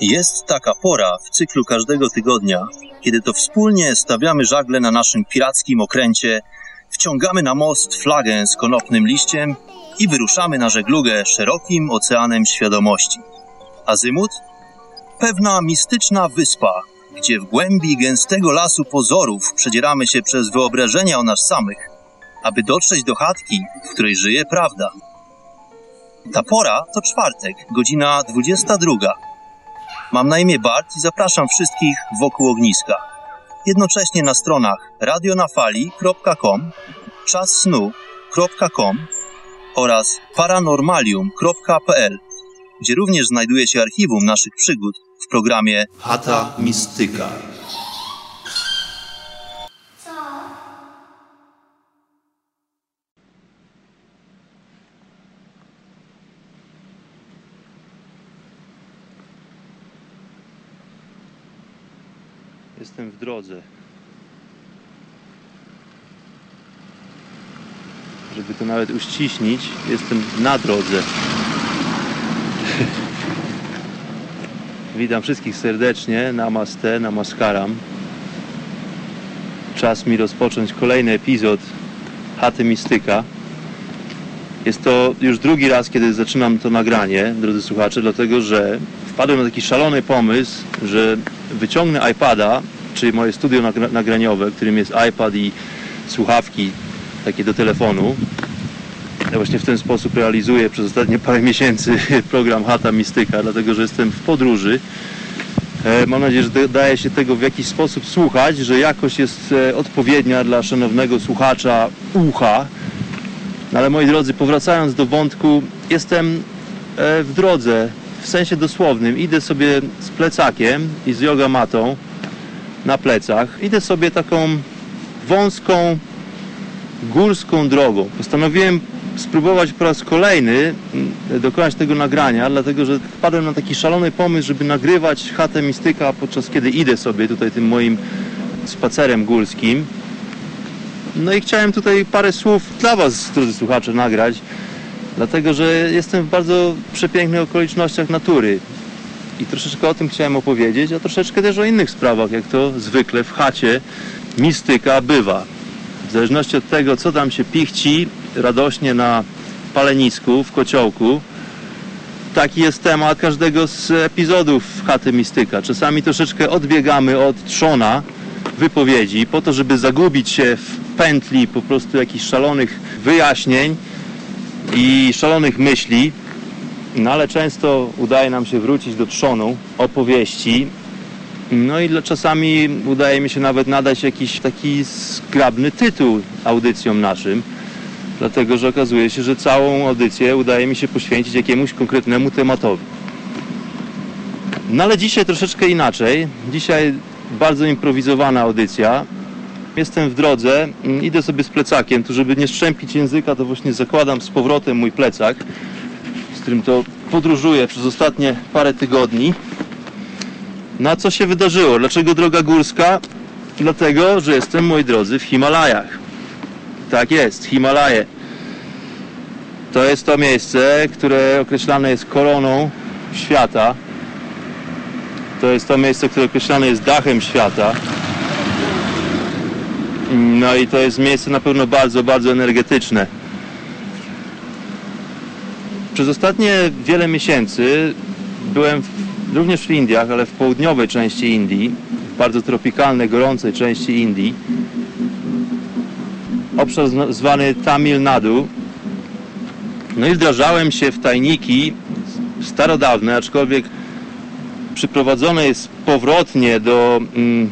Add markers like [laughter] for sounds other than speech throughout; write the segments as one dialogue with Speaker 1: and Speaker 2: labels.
Speaker 1: Jest taka pora w cyklu każdego tygodnia, kiedy to wspólnie stawiamy żagle na naszym pirackim okręcie, wciągamy na most flagę z konopnym liściem i wyruszamy na żeglugę szerokim oceanem świadomości. Azymut? Pewna mistyczna wyspa, gdzie w głębi gęstego lasu pozorów przedzieramy się przez wyobrażenia o nas samych, aby dotrzeć do chatki, w której żyje prawda. Ta pora to czwartek, godzina 22. Mam na imię Bart i zapraszam wszystkich wokół ogniska. Jednocześnie na stronach radionafali.com, czassnu.com oraz paranormalium.pl, gdzie również znajduje się archiwum naszych przygód w programie
Speaker 2: Chata Mistyka.
Speaker 3: Jestem w drodze. Żeby to nawet uściśnić, jestem na drodze. Witam wszystkich serdecznie. Namaste, namaskaram. Czas mi rozpocząć kolejny epizod Chaty Mistyka. Jest to już drugi raz, kiedy zaczynam to nagranie, drodzy słuchacze, dlatego że wpadłem na taki szalony pomysł, że wyciągnę iPada, czyli moje studio nagra- nagraniowe, którym jest iPad i słuchawki takie do telefonu. Ja właśnie w ten sposób realizuję przez ostatnie [laughs] parę miesięcy program Chata Mistyka, dlatego że jestem w podróży. E, Mam nadzieję, że da- daje się tego w jakiś sposób słuchać, że jakość jest e, odpowiednia dla szanownego słuchacza ucha. No ale moi drodzy, powracając do wątku, jestem e, w drodze, w sensie dosłownym. Idę sobie z plecakiem i z jogamatą na plecach. Idę sobie taką wąską, górską drogą. Postanowiłem spróbować po raz kolejny mm, dokonać tego nagrania, dlatego że wpadłem na taki szalony pomysł, żeby nagrywać chatę mistyka podczas kiedy idę sobie tutaj tym moim spacerem górskim. No i chciałem tutaj parę słów dla Was, drodzy słuchacze, nagrać, dlatego że jestem w bardzo przepięknych okolicznościach natury. I troszeczkę o tym chciałem opowiedzieć, a troszeczkę też o innych sprawach, jak to zwykle w chacie mistyka bywa. W zależności od tego, co tam się pichci radośnie na palenisku, w kociołku, taki jest temat każdego z epizodów chaty mistyka. Czasami troszeczkę odbiegamy od trzona wypowiedzi po to, żeby zagubić się w pętli po prostu jakichś szalonych wyjaśnień i szalonych myśli, no ale często udaje nam się wrócić do trzonu opowieści. No i czasami udaje mi się nawet nadać jakiś taki zgrabny tytuł audycjom naszym. Dlatego, że okazuje się, że całą audycję udaje mi się poświęcić jakiemuś konkretnemu tematowi. No ale dzisiaj troszeczkę inaczej. Dzisiaj bardzo improwizowana audycja. Jestem w drodze, idę sobie z plecakiem, tu żeby nie szczępić języka, to właśnie zakładam z powrotem mój plecak którym to podróżuję przez ostatnie parę tygodni. Na co się wydarzyło? Dlaczego droga górska? Dlatego, że jestem, moi drodzy, w Himalajach. Tak jest, Himalaje. To jest to miejsce, które określane jest koroną świata. To jest to miejsce, które określane jest dachem świata. No i to jest miejsce na pewno bardzo, bardzo energetyczne. Przez ostatnie wiele miesięcy byłem w, również w Indiach, ale w południowej części Indii, w bardzo tropikalnej, gorącej części Indii. Obszar zwany Tamil Nadu. No i wdrażałem się w tajniki starodawne, aczkolwiek przyprowadzone jest powrotnie do mm,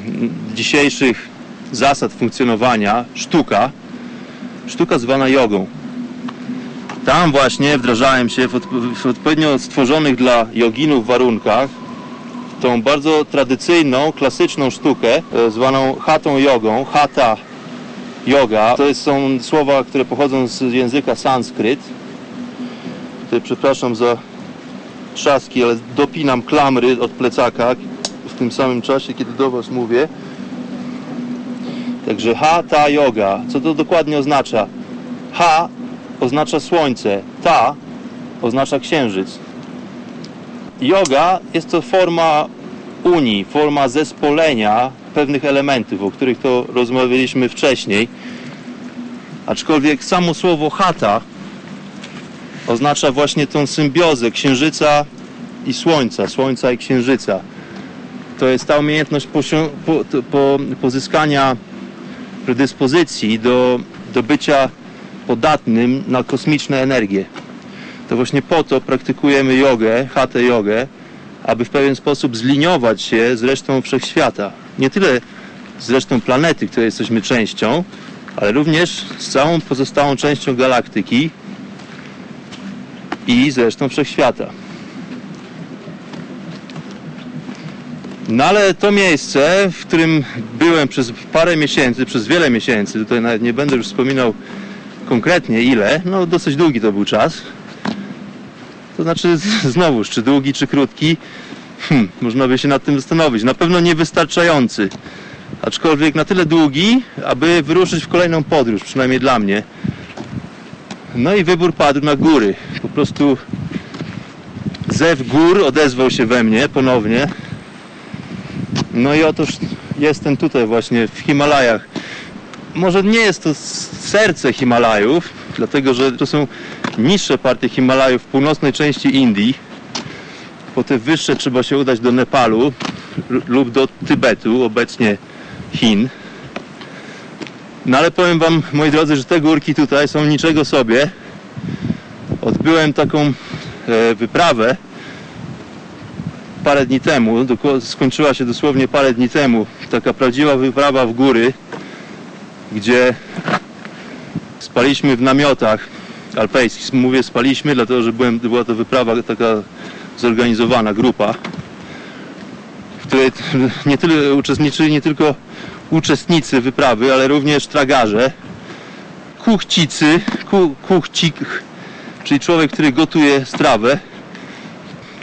Speaker 3: dzisiejszych zasad funkcjonowania sztuka, sztuka zwana jogą. Tam właśnie wdrażałem się w, odp- w odpowiednio stworzonych dla joginów warunkach w tą bardzo tradycyjną, klasyczną sztukę e, zwaną hatą jogą, hata yoga. To jest- są słowa, które pochodzą z języka sanskryt. Tutaj przepraszam za trzaski, ale dopinam klamry od plecaka w tym samym czasie, kiedy do Was mówię. Także hatha yoga. Co to dokładnie oznacza? Ha oznacza słońce, ta oznacza księżyc. Yoga jest to forma unii, forma zespolenia pewnych elementów, o których to rozmawialiśmy wcześniej. Aczkolwiek samo słowo hata oznacza właśnie tą symbiozę księżyca i słońca, słońca i księżyca. To jest ta umiejętność posio- po, po, pozyskania predyspozycji do, do bycia podatnym na kosmiczne energie. To właśnie po to praktykujemy jogę, hatę jogę, aby w pewien sposób zliniować się z resztą wszechświata. Nie tyle z resztą planety, której jesteśmy częścią, ale również z całą pozostałą częścią galaktyki i z resztą wszechświata. No ale to miejsce, w którym byłem przez parę miesięcy, przez wiele miesięcy, tutaj nawet nie będę już wspominał konkretnie ile, no dosyć długi to był czas. To znaczy, znowuż, czy długi, czy krótki, hmm, można by się nad tym zastanowić. Na pewno niewystarczający, aczkolwiek na tyle długi, aby wyruszyć w kolejną podróż, przynajmniej dla mnie. No i wybór padł na góry. Po prostu zew gór odezwał się we mnie ponownie. No i otóż jestem tutaj właśnie w Himalajach. Może nie jest to serce Himalajów, dlatego że to są niższe partie Himalajów w północnej części Indii. Po te wyższe trzeba się udać do Nepalu lub do Tybetu, obecnie Chin. No ale powiem Wam, moi drodzy, że te górki tutaj są niczego sobie. Odbyłem taką e, wyprawę parę dni temu, skończyła się dosłownie parę dni temu, taka prawdziwa wyprawa w góry, gdzie spaliśmy w namiotach alpejskich. Mówię spaliśmy, dlatego że byłem, była to wyprawa taka zorganizowana, grupa, w której [laughs] nie tyle uczestniczyli nie tylko uczestnicy wyprawy, ale również tragarze, kuchcicy, ku, kuchcik, czyli człowiek, który gotuje strawę,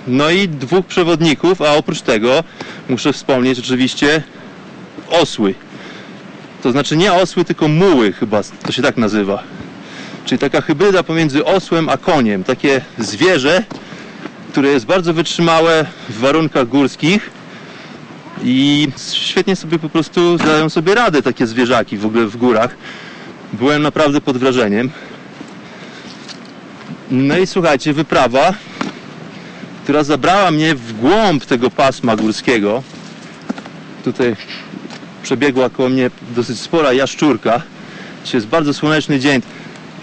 Speaker 3: no i dwóch przewodników, a oprócz tego muszę wspomnieć oczywiście osły. To znaczy nie osły, tylko muły chyba, to się tak nazywa. Czyli taka hybryda pomiędzy osłem a koniem. Takie zwierzę, które jest bardzo wytrzymałe w warunkach górskich i świetnie sobie po prostu zdają sobie radę takie zwierzaki w ogóle w górach. Byłem naprawdę pod wrażeniem. No i słuchajcie, wyprawa która zabrała mnie w głąb tego pasma górskiego. Tutaj przebiegła koło mnie dosyć spora jaszczurka. Dzisiaj jest bardzo słoneczny dzień.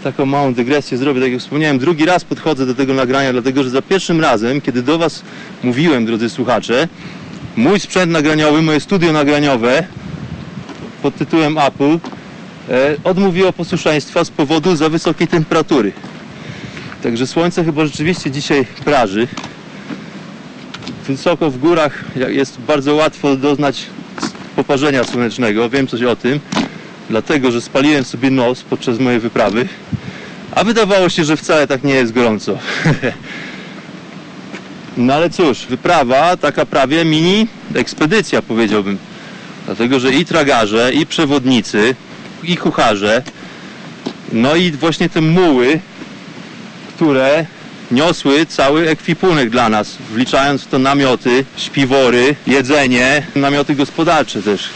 Speaker 3: Taką małą dygresję zrobię, tak jak wspomniałem, drugi raz podchodzę do tego nagrania, dlatego że za pierwszym razem, kiedy do Was mówiłem, drodzy słuchacze, mój sprzęt nagraniowy, moje studio nagraniowe pod tytułem Apple e, odmówiło posłuszeństwa z powodu za wysokiej temperatury. Także słońce chyba rzeczywiście dzisiaj praży wysoko w górach jest bardzo łatwo doznać poparzenia słonecznego. Wiem coś o tym, dlatego że spaliłem sobie nos podczas mojej wyprawy, a wydawało się, że wcale tak nie jest gorąco. [laughs] No ale cóż, wyprawa taka prawie mini ekspedycja powiedziałbym. Dlatego, że i tragarze, i przewodnicy, i kucharze, no i właśnie te muły, które niosły cały ekwipunek dla nas, wliczając w to namioty, śpiwory, jedzenie, namioty gospodarcze też.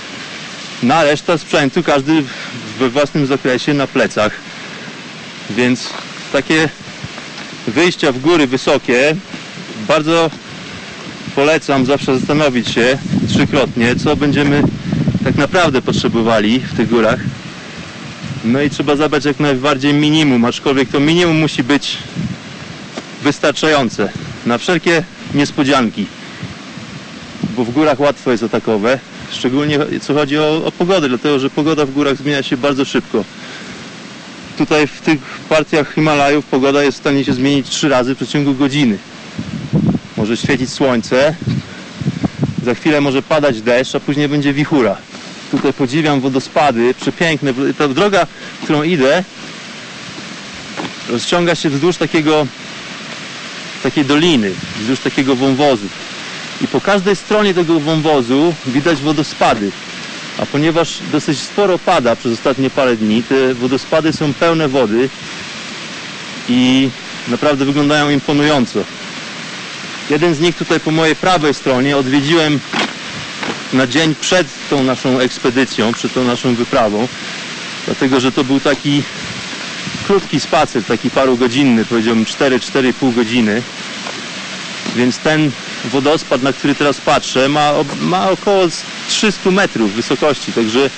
Speaker 3: Na reszta sprzętu każdy we własnym zakresie na plecach. Więc takie wyjścia w góry wysokie bardzo polecam zawsze zastanowić się trzykrotnie, co będziemy tak naprawdę potrzebowali w tych górach. No i trzeba zabrać jak najbardziej minimum, aczkolwiek to minimum musi być wystarczające na wszelkie niespodzianki, bo w górach łatwo jest o takowe, szczególnie co chodzi o, o pogodę, dlatego że pogoda w górach zmienia się bardzo szybko. Tutaj w tych partiach Himalajów pogoda jest w stanie się zmienić trzy razy w przeciągu godziny. Może świecić słońce, za chwilę może padać deszcz, a później będzie wichura. Tutaj podziwiam wodospady, przepiękne. Ta droga, którą idę, rozciąga się wzdłuż takiego takiej doliny, wzdłuż takiego wąwozu. I po każdej stronie tego wąwozu widać wodospady. A ponieważ dosyć sporo pada przez ostatnie parę dni, te wodospady są pełne wody i naprawdę wyglądają imponująco. Jeden z nich tutaj po mojej prawej stronie odwiedziłem na dzień przed tą naszą ekspedycją, przed tą naszą wyprawą, dlatego że to był taki krótki spacer, taki parugodzinny, powiedziałbym 4-4,5 godziny. Więc ten wodospad, na który teraz patrzę, ma, ma około 300 metrów wysokości, także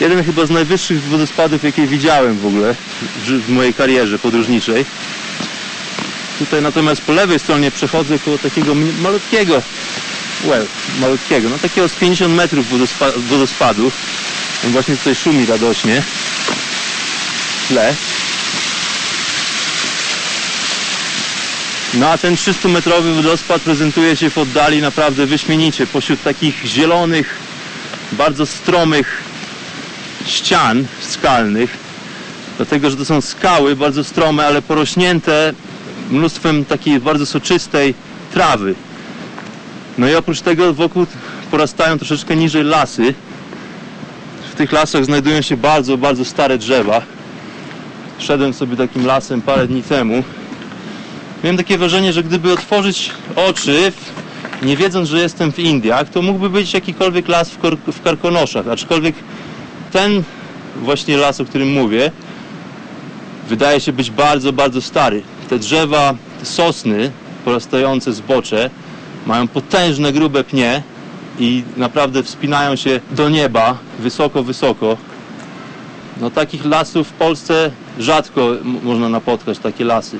Speaker 3: jeden chyba z najwyższych wodospadów, jakie widziałem w ogóle w, mojej karierze podróżniczej. Tutaj natomiast po lewej stronie przechodzę koło takiego malutkiego, well, malutkiego, no takiego z 50 metrów wodospa- wodospadu. On właśnie tutaj szumi radośnie w tle. No a ten 300-metrowy wodospad prezentuje się w oddali naprawdę wyśmienicie, pośród takich zielonych, bardzo stromych ścian skalnych, dlatego że to są skały bardzo strome, ale porośnięte mnóstwem takiej bardzo soczystej trawy. No i oprócz tego wokół porastają troszeczkę niżej lasy. W tych lasach znajdują się bardzo, bardzo stare drzewa. Szedłem sobie takim lasem parę dni temu. Miałem takie wrażenie, że gdyby otworzyć oczy, nie wiedząc, że jestem w Indiach, to mógłby być jakikolwiek las w, Kor- w Karkonoszach. Aczkolwiek ten właśnie las, o którym mówię, wydaje się być bardzo, bardzo stary. Te drzewa, te sosny porastające zbocze mają potężne, grube pnie i naprawdę wspinają się do nieba wysoko, wysoko. No takich lasów w Polsce rzadko można napotkać, takie lasy.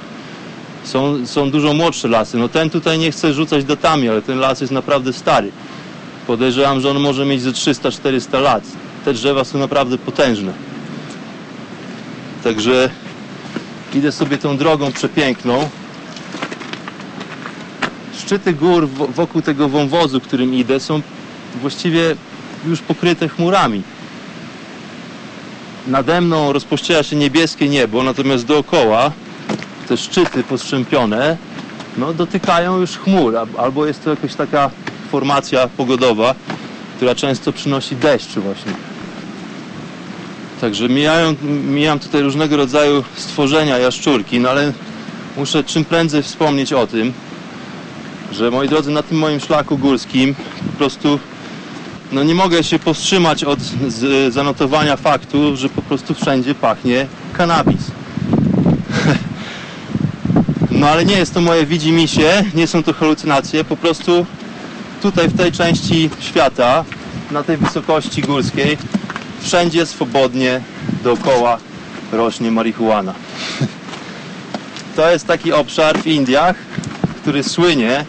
Speaker 3: Są, są dużo młodsze lasy. No ten tutaj nie chcę rzucać datami, ale ten las jest naprawdę stary. Podejrzewam, że on może mieć ze 300-400 lat. Te drzewa są naprawdę potężne. Także idę sobie tą drogą przepiękną. Szczyty gór wo- wokół tego wąwozu, którym idę, są właściwie już pokryte chmurami. Nade mną rozpościera się niebieskie niebo, natomiast dookoła te szczyty postrzępione no, dotykają już chmur, albo jest to jakaś taka formacja pogodowa, która często przynosi deszcz właśnie. Także mijają, mijam tutaj różnego rodzaju stworzenia, jaszczurki, no ale muszę czym prędzej wspomnieć o tym, że moi drodzy, na tym moim szlaku górskim po prostu no nie mogę się powstrzymać od z, zanotowania faktu, że po prostu wszędzie pachnie kanabis. No ale nie jest to moje widzimisię, nie są to halucynacje, po prostu tutaj w tej części świata, na tej wysokości górskiej, wszędzie swobodnie dookoła rośnie marihuana. [laughs] To jest taki obszar w Indiach, który słynie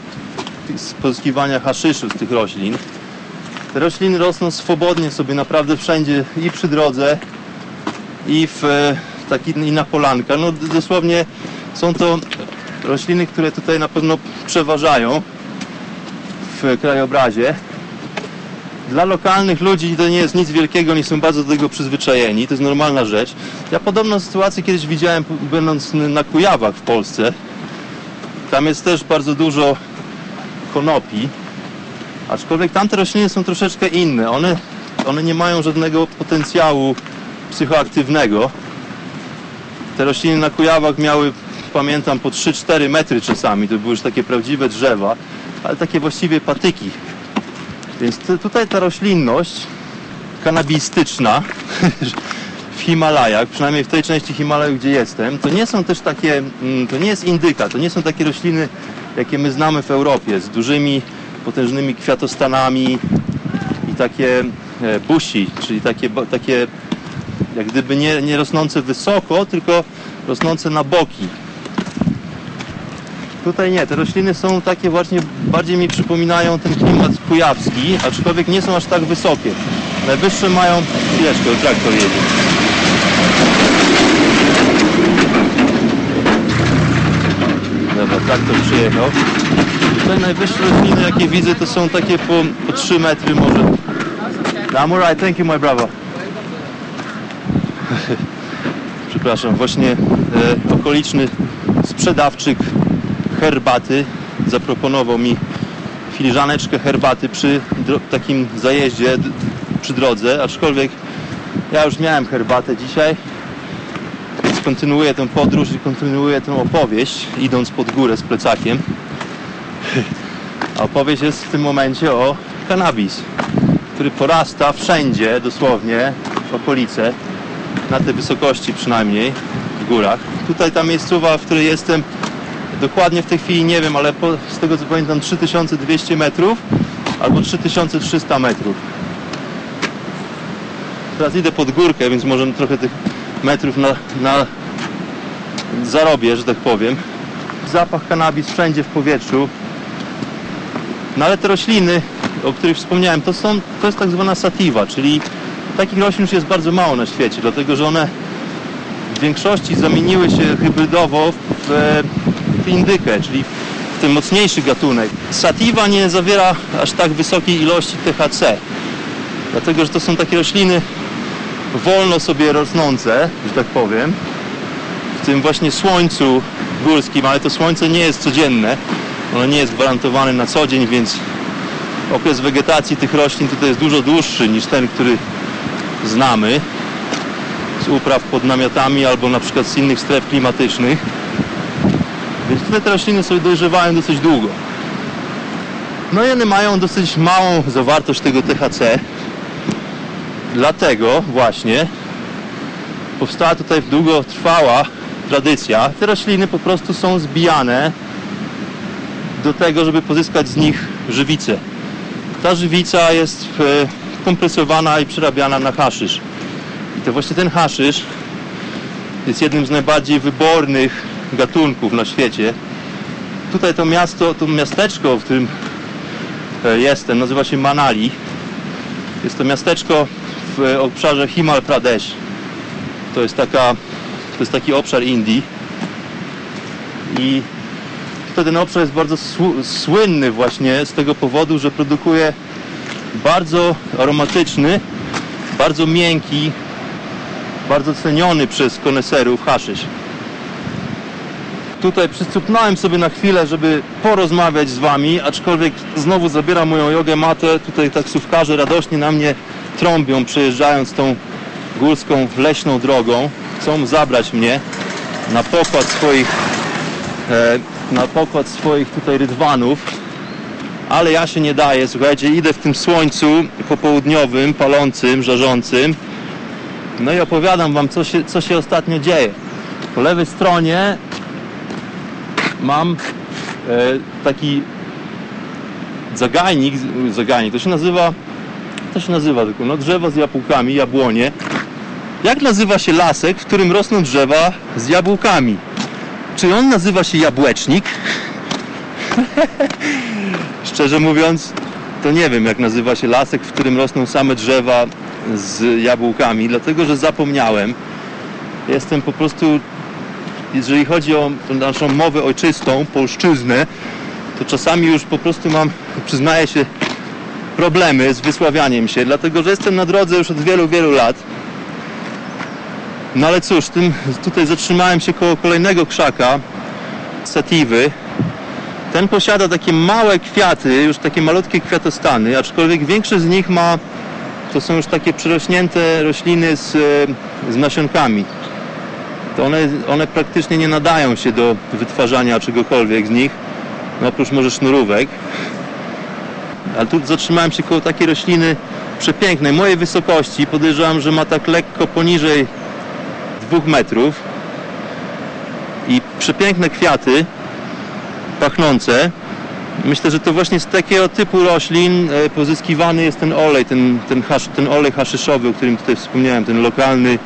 Speaker 3: z pozyskiwania haszyszu z tych roślin. Te rośliny rosną swobodnie sobie naprawdę wszędzie i przy drodze i w e, taki, i na polankach. No dosłownie są to rośliny, które tutaj na pewno przeważają w krajobrazie. Dla lokalnych ludzi to nie jest nic wielkiego, oni są bardzo do tego przyzwyczajeni, to jest normalna rzecz. Ja podobną sytuację kiedyś widziałem będąc na Kujawach w Polsce. Tam jest też bardzo dużo konopi, aczkolwiek tamte rośliny są troszeczkę inne. One, one nie mają żadnego potencjału psychoaktywnego. Te rośliny na Kujawach miały, pamiętam, po 3-4 metry czasami. To były już takie prawdziwe drzewa, ale takie właściwie patyki. Więc tu- tutaj ta roślinność kanabistyczna [laughs] w Himalajach, przynajmniej w tej części Himalajów, gdzie jestem, to nie są też takie, mm, to nie jest indyka, to nie są takie rośliny, jakie my znamy w Europie, z dużymi, potężnymi kwiatostanami i takie e, busi, czyli takie, takie jak gdyby nie, nie rosnące wysoko, tylko rosnące na boki. Tutaj nie, te rośliny są takie właśnie, bardziej mi przypominają ten klimat kujawski, aczkolwiek nie są aż tak wysokie. Najwyższe mają, chwileczkę, traktor jedzie. Dobra, traktor przyjechał. Tutaj najwyższe rośliny jakie widzę to są takie po, po 3 metry może. I'm alright, thank you my brother. [laughs] Przepraszam, właśnie e, okoliczny sprzedawczyk herbaty zaproponował mi filiżaneczkę herbaty przy takim zajeździe przy drodze, aczkolwiek ja już miałem herbatę dzisiaj, więc kontynuuję tę podróż i kontynuuję tę opowieść, idąc pod górę z plecakiem. A opowieść jest w tym momencie o kanabis, który porasta wszędzie, dosłownie, w okolice, na te wysokości przynajmniej, w górach. Tutaj ta miejscowa, w której jestem, dokładnie w tej chwili nie wiem, ale po, z tego co pamiętam 3200 metrów albo 3300 metrów. Teraz idę pod górkę, więc może trochę tych metrów na, na zarobię, że tak powiem. Zapach kanabis wszędzie w powietrzu. No ale te rośliny, o których wspomniałem, to, są, to jest tak zwana sativa, czyli takich roślin już jest bardzo mało na świecie, dlatego że one w większości zamieniły się hybrydowo w, indykę, czyli w ten mocniejszy gatunek. Sativa nie zawiera aż tak wysokiej ilości THC, dlatego że to są takie rośliny wolno sobie rosnące, że tak powiem, w tym właśnie słońcu górskim, ale to słońce nie jest codzienne, ono nie jest gwarantowane na co dzień, więc okres wegetacji tych roślin tutaj jest dużo dłuższy niż ten, który znamy z upraw pod namiotami albo na przykład z innych stref klimatycznych. Więc te rośliny sobie dojrzewają dosyć długo. No i one mają dosyć małą zawartość tego THC. Dlatego właśnie powstała tutaj długotrwała tradycja. Te rośliny po prostu są zbijane do tego, żeby pozyskać z nich żywicę. Ta żywica jest e, kompresowana i przerabiana na haszysz. I to właśnie ten haszysz jest jednym z najbardziej wybornych gatunków na świecie. Tutaj to miasto, to miasteczko, w którym e, jestem, nazywa się Manali. Jest to miasteczko w obszarze Himal Pradesh. To jest taka, to jest taki obszar Indii. I to ten obszar jest bardzo sł- słynny właśnie z tego powodu, że produkuje bardzo aromatyczny, bardzo miękki, bardzo ceniony przez koneserów haszysz. Tutaj przystupnąłem sobie na chwilę, żeby porozmawiać z Wami, aczkolwiek znowu zabieram moją jogę matę. Tutaj taksówkarze radośnie na mnie trąbią, przejeżdżając tą górską, leśną drogą. Chcą zabrać mnie na pokład swoich, e, na pokład swoich tutaj rydwanów. Ale ja się nie daję, słuchajcie, idę w tym słońcu popołudniowym, palącym, żarzącym. No i opowiadam Wam, co się, co się ostatnio dzieje. Po lewej stronie mam e, taki zagajnik, zagajnik, to się nazywa, to się nazywa tylko, no drzewa z jabłkami, jabłonie. Jak nazywa się lasek, w którym rosną drzewa z jabłkami? Czy on nazywa się jabłecznik? [laughs] Szczerze mówiąc, to nie wiem jak nazywa się lasek, w którym rosną same drzewa z jabłkami, dlatego że zapomniałem. Jestem po prostu, jeżeli chodzi o naszą mowę ojczystą, polszczyznę, to czasami już po prostu mam, [laughs] przyznaję się, problemy z wysławianiem się, dlatego że jestem na drodze już od wielu, wielu lat. No ale cóż, tym, tutaj zatrzymałem się koło kolejnego krzaka, satiwy. Ten posiada takie małe kwiaty, już takie malutkie kwiatostany, aczkolwiek większość z nich ma, to są już takie przyrośnięte rośliny z, e, z nasionkami. To one, one praktycznie nie nadają się do wytwarzania czegokolwiek z nich, no oprócz może sznurówek. Ale tu zatrzymałem się koło takiej rośliny przepięknej, mojej wysokości. Podejrzewam, że ma tak lekko poniżej dwóch metrów. I przepiękne kwiaty, pachnące. Myślę, że to właśnie z takiego typu roślin e, pozyskiwany jest ten olej, ten, ten, hasz, ten olej haszyszowy, o którym tutaj wspomniałem, ten lokalny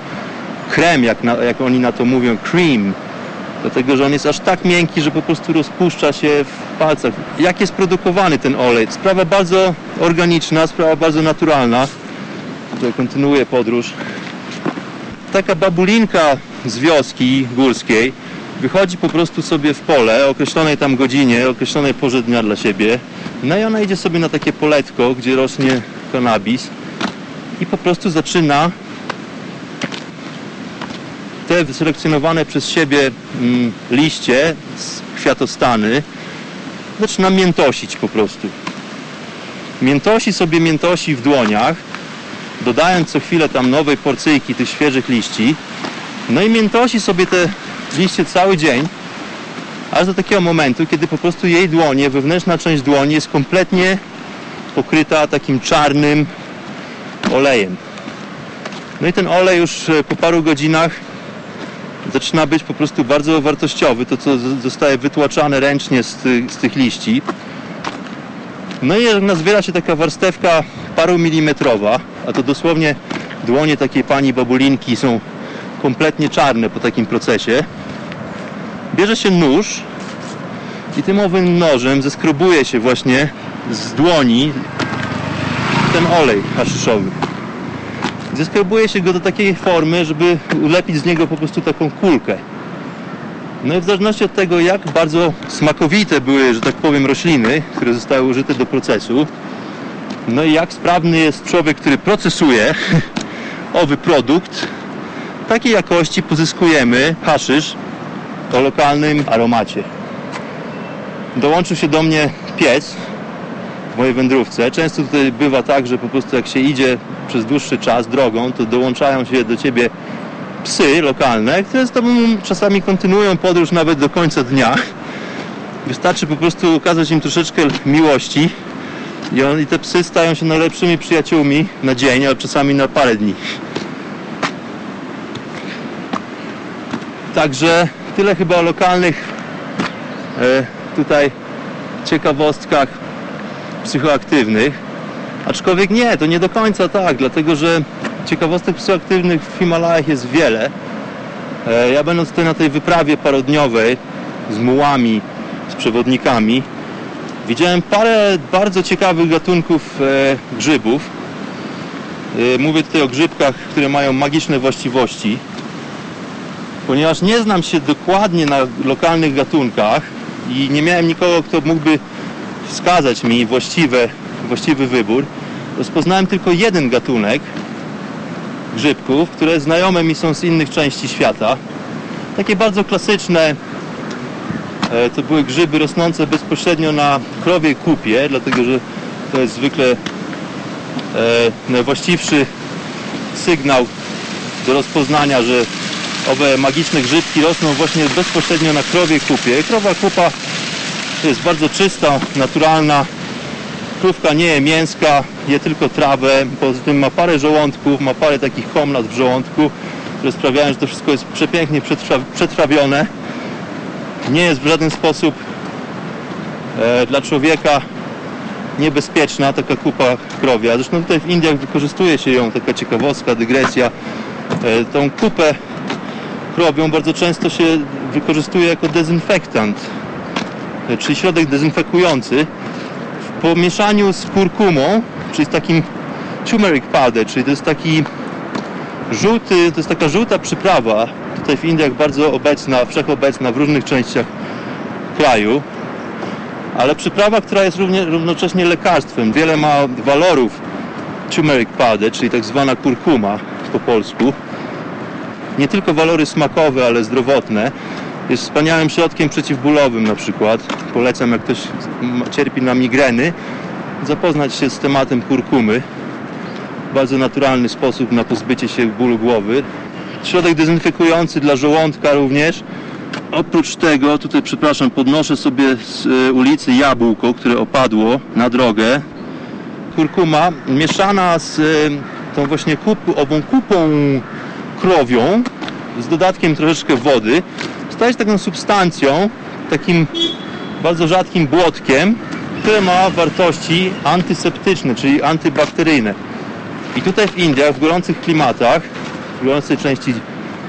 Speaker 3: krem, jak, na, jak oni na to mówią, cream. Dlatego, że on jest aż tak miękki, że po prostu rozpuszcza się w palcach. Jak jest produkowany ten olej? Sprawa bardzo organiczna, sprawa bardzo naturalna. Tutaj kontynuuję podróż. Taka babulinka z wioski górskiej wychodzi po prostu sobie w pole o określonej tam godzinie, określonej porze dnia dla siebie. No i ona idzie sobie na takie poletko, gdzie rośnie kanabis i po prostu zaczyna te wyselekcjonowane przez siebie mm, liście, z kwiatostany, zaczyna miętosić po prostu. Miętosi sobie miętosi w dłoniach, dodając co chwilę tam nowej porcyjki tych świeżych liści. No i miętosi sobie te liście cały dzień, aż do takiego momentu, kiedy po prostu jej dłonie, wewnętrzna część dłoni jest kompletnie pokryta takim czarnym olejem. No i ten olej już e, po paru godzinach zaczyna być po prostu bardzo wartościowy, to co zostaje wytłaczane ręcznie z, tych- z tych liści. No i nazbiera się taka warstewka paru milimetrowa, a to dosłownie dłonie takiej pani babulinki są kompletnie czarne po takim procesie, bierze się nóż i tym owym nożem zeskrobuje się właśnie z dłoni ten olej haszyszowy. Zeskrobuje się go do takiej formy, żeby ulepić z niego po prostu taką kulkę. No i w zależności od tego, jak bardzo smakowite były, że tak powiem, rośliny, które zostały użyte do procesu, no i jak sprawny jest człowiek, który procesuje [laughs] owy produkt, takiej jakości pozyskujemy haszysz o lokalnym aromacie. Dołączył się do mnie pies w mojej wędrówce. Często tutaj bywa tak, że po prostu jak się idzie przez dłuższy czas drogą, to dołączają się do ciebie psy lokalne, które z tobą czasami kontynuują podróż nawet do końca dnia. Wystarczy po prostu okazać im troszeczkę miłości i, on, i te psy stają się najlepszymi przyjaciółmi na dzień, a czasami na parę dni. Także tyle chyba o lokalnych e, tutaj ciekawostkach psychoaktywnych. Aczkolwiek nie, to nie do końca tak, dlatego że ciekawostek psychoaktywnych w Himalajach jest wiele. E, Ja będąc tutaj na tej wyprawie parodniowej z mułami, z przewodnikami, widziałem parę bardzo ciekawych gatunków e, grzybów. E, Mówię tutaj o grzybkach, które mają magiczne właściwości. Ponieważ nie znam się dokładnie na lokalnych gatunkach i nie miałem nikogo, kto mógłby wskazać mi właściwe, właściwy wybór, rozpoznałem tylko jeden gatunek grzybków, które znajome mi są z innych części świata. Takie bardzo klasyczne. E, To były grzyby rosnące bezpośrednio na krowiej kupie, dlatego że to jest zwykle e, najwłaściwszy sygnał do rozpoznania, że owe magiczne grzybki rosną właśnie bezpośrednio na krowie kupie. Krowa kupa jest bardzo czysta, naturalna. Krówka nie je mięska, je tylko trawę. Poza tym ma parę żołądków, ma parę takich komnat w żołądku, które sprawiają, że to wszystko jest przepięknie przetrwa, przetrawione. Nie jest w żaden sposób e, dla człowieka niebezpieczna taka kupa krowia. Zresztą tutaj w Indiach wykorzystuje się ją, taka ciekawostka, dygresja. E, tą kupę krowią bardzo często się wykorzystuje jako dezynfektant, czyli środek dezynfekujący w pomieszaniu z kurkumą, czyli z takim turmeric powder, czyli to jest taki żółty, to jest taka żółta przyprawa, tutaj w Indiach bardzo obecna, wszechobecna w różnych częściach kraju, ale przyprawa, która jest równie, równocześnie lekarstwem. Wiele ma walorów turmeric powder, czyli tak zwana kurkuma po polsku. Nie tylko walory smakowe, ale zdrowotne. Jest wspaniałym środkiem przeciwbólowym na przykład. Polecam, jak ktoś cierpi na migreny, zapoznać się z tematem kurkumy. Bardzo naturalny sposób na pozbycie się bólu głowy. Środek dezynfekujący dla żołądka również. Oprócz tego, tutaj przepraszam, podnoszę sobie z e, ulicy jabłko, które opadło na drogę. Kurkuma mieszana z e, tą właśnie kupu, ową kupą krowią z dodatkiem troszeczkę wody staje się taką substancją, takim bardzo rzadkim błotkiem, które ma wartości antyseptyczne, czyli antybakteryjne. I tutaj w Indiach, w gorących klimatach, w gorącej części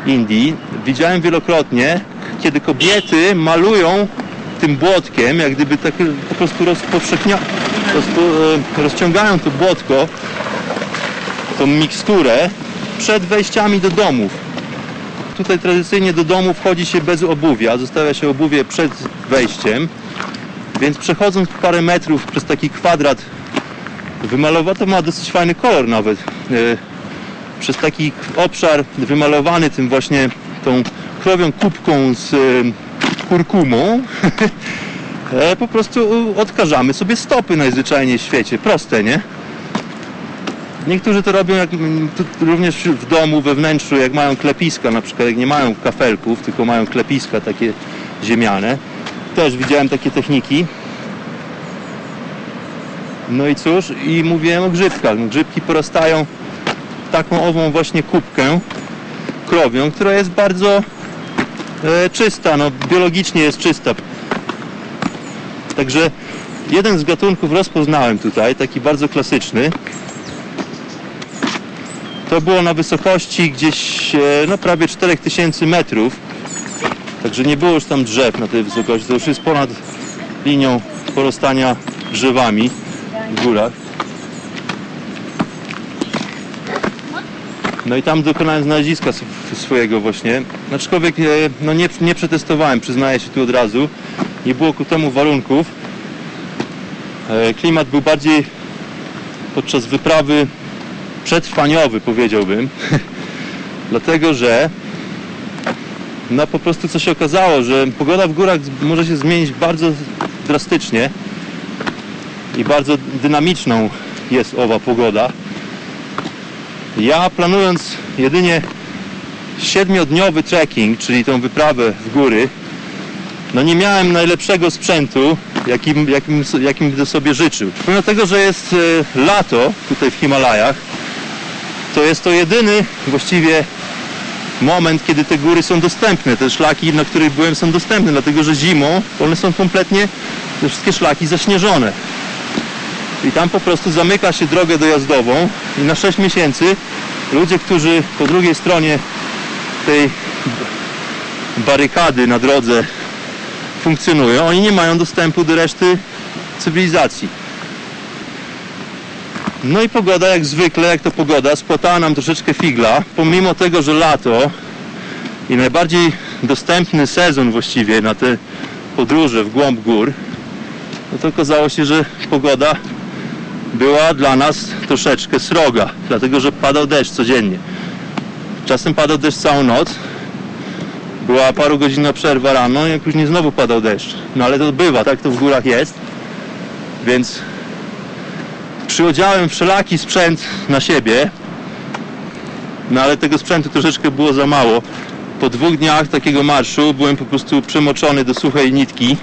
Speaker 3: Indii, widziałem wielokrotnie, kiedy kobiety malują tym błotkiem, jak gdyby tak po prostu rozpowszechnia, rozpo, e, rozciągają to błotko, tą miksturę przed wejściami do domów. Tutaj tradycyjnie do domu wchodzi się bez obuwia, zostawia się obuwie przed wejściem, więc przechodząc parę metrów przez taki kwadrat wymalowany, to ma dosyć fajny kolor nawet. E, Przez taki obszar wymalowany tym właśnie tą krowią kubką z e, kurkumą [laughs] po prostu odkażamy sobie stopy najzwyczajniej w świecie. Proste, nie? Niektórzy to robią jak, mm, również w domu, we wnętrzu, jak mają klepiska, na przykład jak nie mają kafelków, tylko mają klepiska takie ziemiane, też widziałem takie techniki. No i cóż, i mówiłem o grzybkach. No, grzybki porastają taką ową właśnie kubkę krowią, która jest bardzo e, czysta, no biologicznie jest czysta. Także jeden z gatunków rozpoznałem tutaj, taki bardzo klasyczny. To było na wysokości gdzieś e, no prawie 4000 metrów. Także nie było już tam drzew na tej wysokości. To już jest ponad linią porastania drzewami w górach. No i tam dokonałem znaleziska sw- swojego właśnie. Aczkolwiek e, no nie, nie przetestowałem, przyznaję się tu od razu. Nie było ku temu warunków. E, Klimat był bardziej podczas wyprawy przetrwaniowy powiedziałbym. [laughs] Dlatego, że no po prostu co się okazało, że pogoda w górach może się zmienić bardzo drastycznie i bardzo dynamiczną jest owa pogoda. Ja planując jedynie siedmiodniowy trekking, czyli tą wyprawę w góry, no nie miałem najlepszego sprzętu, jakim, jakim, jakim sobie życzył. Pomimo tego, że jest e, lato tutaj w Himalajach, to jest to jedyny właściwie moment, kiedy te góry są dostępne. Te szlaki, na których byłem, są dostępne, dlatego że zimą one są kompletnie, te wszystkie szlaki zaśnieżone. I tam po prostu zamyka się drogę dojazdową i na 6 miesięcy ludzie, którzy po drugiej stronie tej barykady na drodze funkcjonują, oni nie mają dostępu do reszty cywilizacji. No i pogoda jak zwykle, jak to pogoda, spłatała nam troszeczkę figla, pomimo tego, że lato i najbardziej dostępny sezon właściwie na te podróże w głąb gór, no to okazało się, że pogoda była dla nas troszeczkę sroga, dlatego że padał deszcz codziennie. Czasem padał deszcz całą noc, była parugodzinna przerwa rano i później znowu padał deszcz. No ale to bywa, tak to w górach jest, więc przyodziałem wszelaki sprzęt na siebie, no ale tego sprzętu troszeczkę było za mało. Po dwóch dniach takiego marszu byłem po prostu przemoczony do suchej nitki.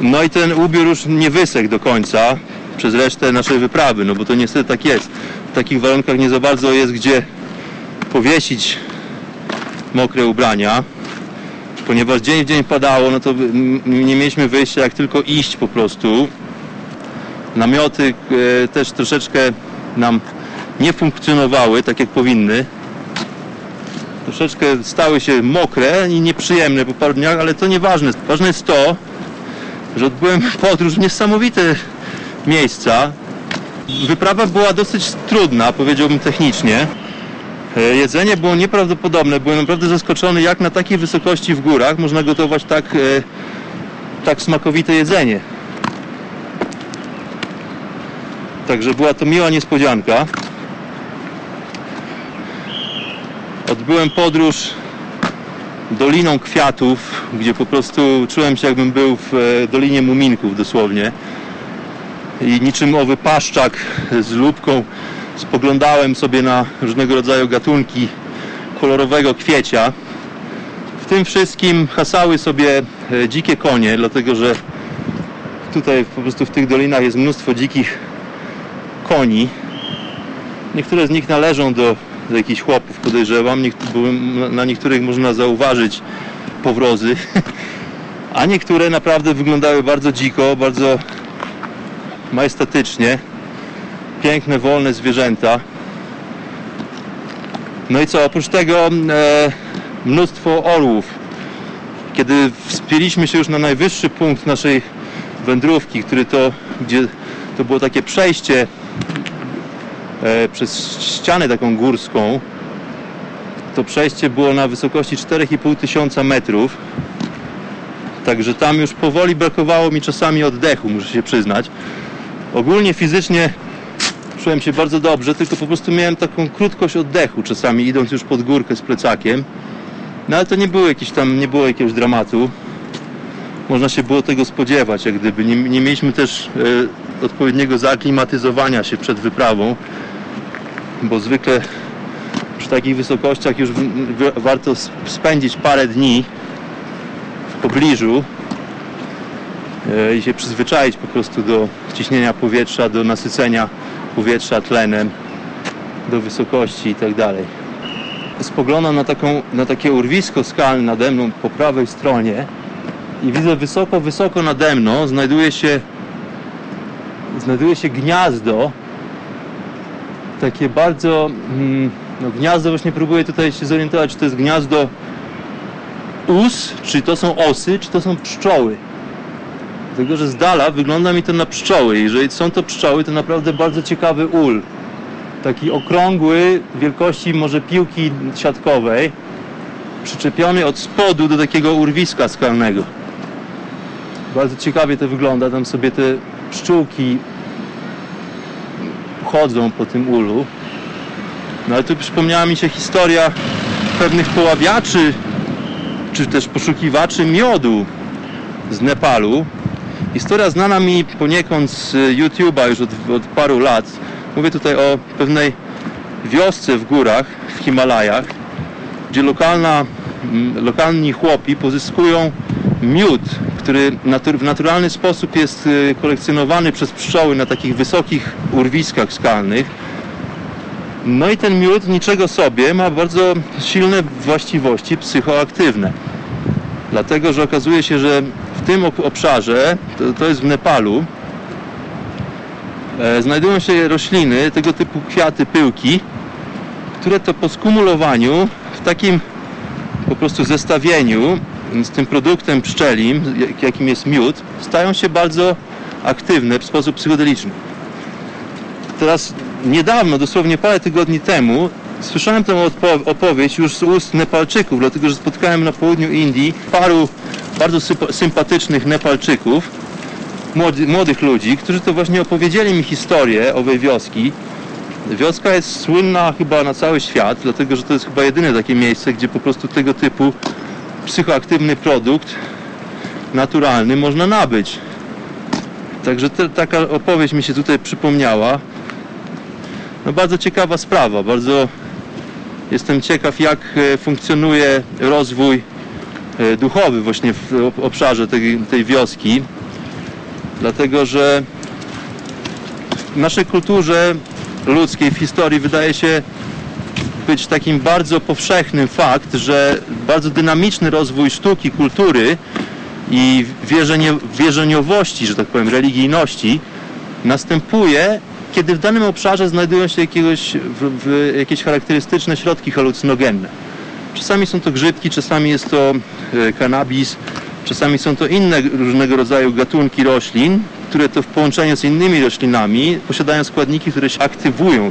Speaker 3: No i ten ubiór już nie wysechł do końca przez resztę naszej wyprawy, no bo to niestety tak jest. W takich warunkach nie za bardzo jest gdzie powiesić mokre ubrania, ponieważ dzień w dzień padało, no to nie mieliśmy wyjścia jak tylko iść po prostu. Namioty e, też troszeczkę nam nie funkcjonowały tak jak powinny. Troszeczkę stały się mokre i nieprzyjemne po paru dniach, ale to nieważne. Ważne jest to, że odbyłem [laughs] podróż w niesamowite miejsca. Wyprawa była dosyć trudna, powiedziałbym technicznie. E, Jedzenie było nieprawdopodobne. Byłem naprawdę zaskoczony, jak na takiej wysokości w górach można gotować tak, e, tak smakowite jedzenie. Także była to miła niespodzianka. Odbyłem podróż Doliną Kwiatów, gdzie po prostu czułem się jakbym był w e, Dolinie Muminków dosłownie. I niczym owy paszczak z lubką spoglądałem sobie na różnego rodzaju gatunki kolorowego kwiecia. W tym wszystkim hasały sobie e, dzikie konie, dlatego że tutaj po prostu w tych dolinach jest mnóstwo dzikich koni. Niektóre z nich należą do, do jakichś chłopów, podejrzewam, na- niektórych można zauważyć powrozy, [laughs] a niektóre naprawdę wyglądały bardzo dziko, bardzo majestatycznie. Piękne, wolne zwierzęta. No i co, oprócz tego e, mnóstwo orłów. Kiedy wspięliśmy się już na najwyższy punkt naszej wędrówki, który to, gdzie to było takie przejście przez ścianę taką górską, to przejście było na wysokości 4,5 tysiąca metrów. Także tam już powoli brakowało mi czasami oddechu, muszę się przyznać. Ogólnie fizycznie czułem się bardzo dobrze, tylko po prostu miałem taką krótkość oddechu czasami idąc już pod górkę z plecakiem. No ale to nie było jakieś tam, nie było jakiegoś dramatu. Można się było tego spodziewać, jak gdyby. Nie, nie mieliśmy też e, odpowiedniego zaaklimatyzowania się przed wyprawą, bo zwykle przy takich wysokościach już w, w, warto spędzić parę dni pobliżu e, i się przyzwyczaić po prostu do ciśnienia powietrza, do nasycenia powietrza tlenem, do wysokości i tak. Spoglądam na, taką, na takie urwisko skalne nade mną po prawej stronie i widzę wysoko, wysoko nade mną znajduje się znajduje się gniazdo takie bardzo mm, no gniazdo właśnie próbuję tutaj się zorientować czy to jest gniazdo us, czy to są osy, czy to są pszczoły. Dlatego, że z dala wygląda mi to na pszczoły. Jeżeli są to pszczoły, to naprawdę bardzo ciekawy ul. Taki okrągły wielkości może piłki siatkowej przyczepiony od spodu do takiego urwiska skalnego. Bardzo ciekawie to wygląda. Tam sobie te pszczółki chodzą po tym ulu. No ale tu przypomniała mi się historia pewnych poławiaczy, czy też poszukiwaczy miodu z Nepalu. Historia znana mi poniekąd z YouTube'a już od, od paru lat. Mówię tutaj o pewnej wiosce w górach, w Himalajach, gdzie lokalna, lokalni chłopi pozyskują miód, który w naturalny sposób jest y, kolekcjonowany przez pszczoły na takich wysokich urwiskach skalnych. No i ten miód niczego sobie ma bardzo silne właściwości psychoaktywne. Dlatego, że okazuje się, że w tym ob- obszarze, to, to jest w Nepalu, e, znajdują się rośliny, tego typu kwiaty, pyłki, które to po skumulowaniu w takim po prostu zestawieniu z tym produktem pszczelim, jak- jakim jest miód, stają się bardzo aktywne w sposób psychodeliczny. Teraz niedawno, dosłownie parę tygodni temu, słyszałem tę opowieść już z ust Nepalczyków, dlatego że spotkałem na południu Indii paru bardzo sympatycznych Nepalczyków, młody, młodych ludzi, którzy to właśnie opowiedzieli mi historię owej wioski. Wioska jest słynna chyba na cały świat, dlatego że to jest chyba jedyne takie miejsce, gdzie po prostu tego typu psychoaktywny produkt naturalny można nabyć. Także te, taka opowieść mi się tutaj przypomniała. No bardzo ciekawa sprawa, bardzo jestem ciekaw jak e, funkcjonuje rozwój e, duchowy właśnie w ob- obszarze tej, tej wioski. Dlatego, że w naszej kulturze ludzkiej, w historii wydaje się być takim bardzo powszechnym fakt, że bardzo dynamiczny rozwój sztuki, kultury i wierzenie, wierzeniowości, że tak powiem, religijności następuje, kiedy w danym obszarze znajdują się jakiegoś, w, w, jakieś charakterystyczne środki halucynogenne. Czasami są to grzybki, czasami jest to e, kanabis, czasami są to inne różnego rodzaju gatunki roślin, które to w połączeniu z innymi roślinami posiadają składniki, które się aktywują.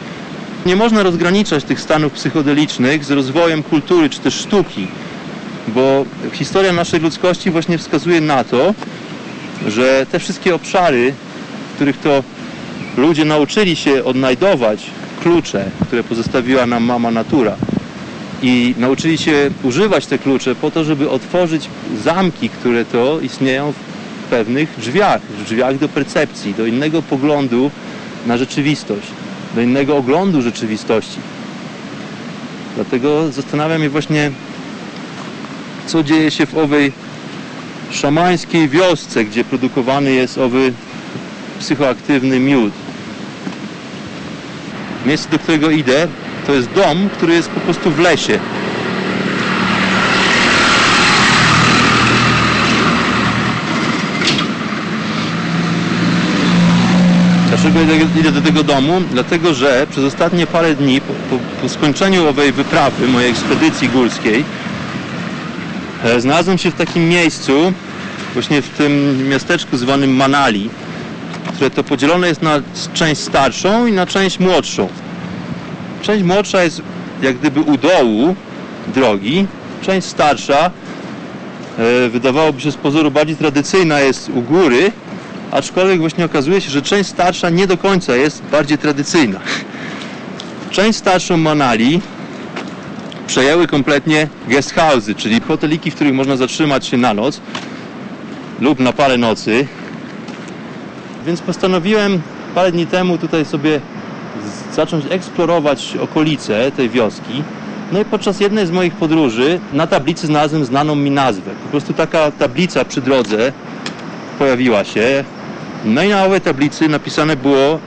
Speaker 3: Nie można rozgraniczać tych stanów psychodelicznych z rozwojem kultury czy też sztuki, bo historia naszej ludzkości właśnie wskazuje na to, że te wszystkie obszary, w których to ludzie nauczyli się odnajdować klucze, które pozostawiła nam mama natura i nauczyli się używać te klucze po to, żeby otworzyć zamki, które to istnieją w pewnych drzwiach, drzwiach do percepcji, do innego poglądu na rzeczywistość, do innego oglądu rzeczywistości. Dlatego zastanawiam się właśnie, co dzieje się w owej szamańskiej wiosce, gdzie produkowany jest owy psychoaktywny miód. Miejsce, do którego idę, to jest dom, który jest po prostu w lesie. Dlaczego idę- do tego domu? Dlatego, że przez ostatnie parę dni, po, po, po skończeniu owej wyprawy, mojej ekspedycji górskiej, e, znalazłem się w takim miejscu, właśnie w tym miasteczku zwanym Manali, które to podzielone jest na część starszą i na część młodszą. Część młodsza jest jak gdyby u dołu drogi, część starsza e, wydawałoby się z pozoru bardziej tradycyjna jest u góry, aczkolwiek właśnie okazuje się, że część starsza nie do końca jest bardziej tradycyjna. Część starszą Manali przejęły kompletnie guest house'y, czyli hoteliki, w których można zatrzymać się na noc lub na parę nocy. Więc postanowiłem parę dni temu tutaj sobie zacząć eksplorować okolice tej wioski. No i podczas jednej z moich podróży na tablicy znalazłem znaną mi nazwę. Po prostu taka tablica przy drodze pojawiła się. No i na owej tablicy napisane było, e,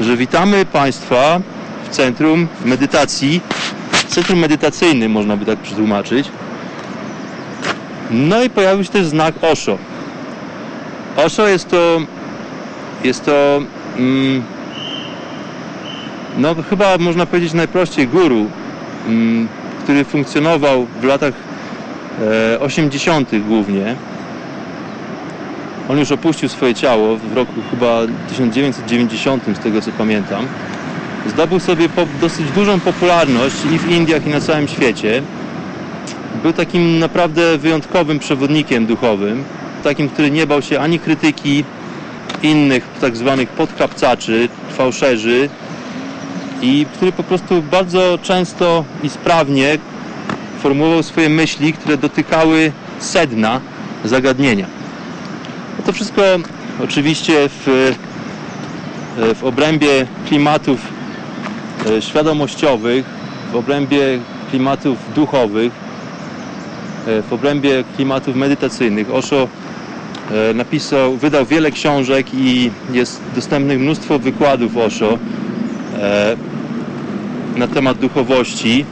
Speaker 3: że witamy Państwa w centrum medytacji, centrum medytacyjnym można by tak przetłumaczyć. No i pojawił się też znak Osho. Osho jest to, jest to, mm, no chyba można powiedzieć najprościej guru, mm, który funkcjonował w latach e, 80. głównie. On już opuścił swoje ciało w roku chyba 1990, z tego co pamiętam. Zdobył sobie dosyć dużą popularność i w Indiach, i na całym świecie. Był takim naprawdę wyjątkowym przewodnikiem duchowym, takim, który nie bał się ani krytyki innych tak zwanych podkapcaczy, fałszerzy i który po prostu bardzo często i sprawnie formułował swoje myśli, które dotykały sedna zagadnienia. To wszystko oczywiście w, w obrębie klimatów e, świadomościowych, w obrębie klimatów duchowych, e, w obrębie klimatów medytacyjnych. Osho e, napisał, wydał wiele książek i jest dostępnych mnóstwo wykładów Osho na temat duchowości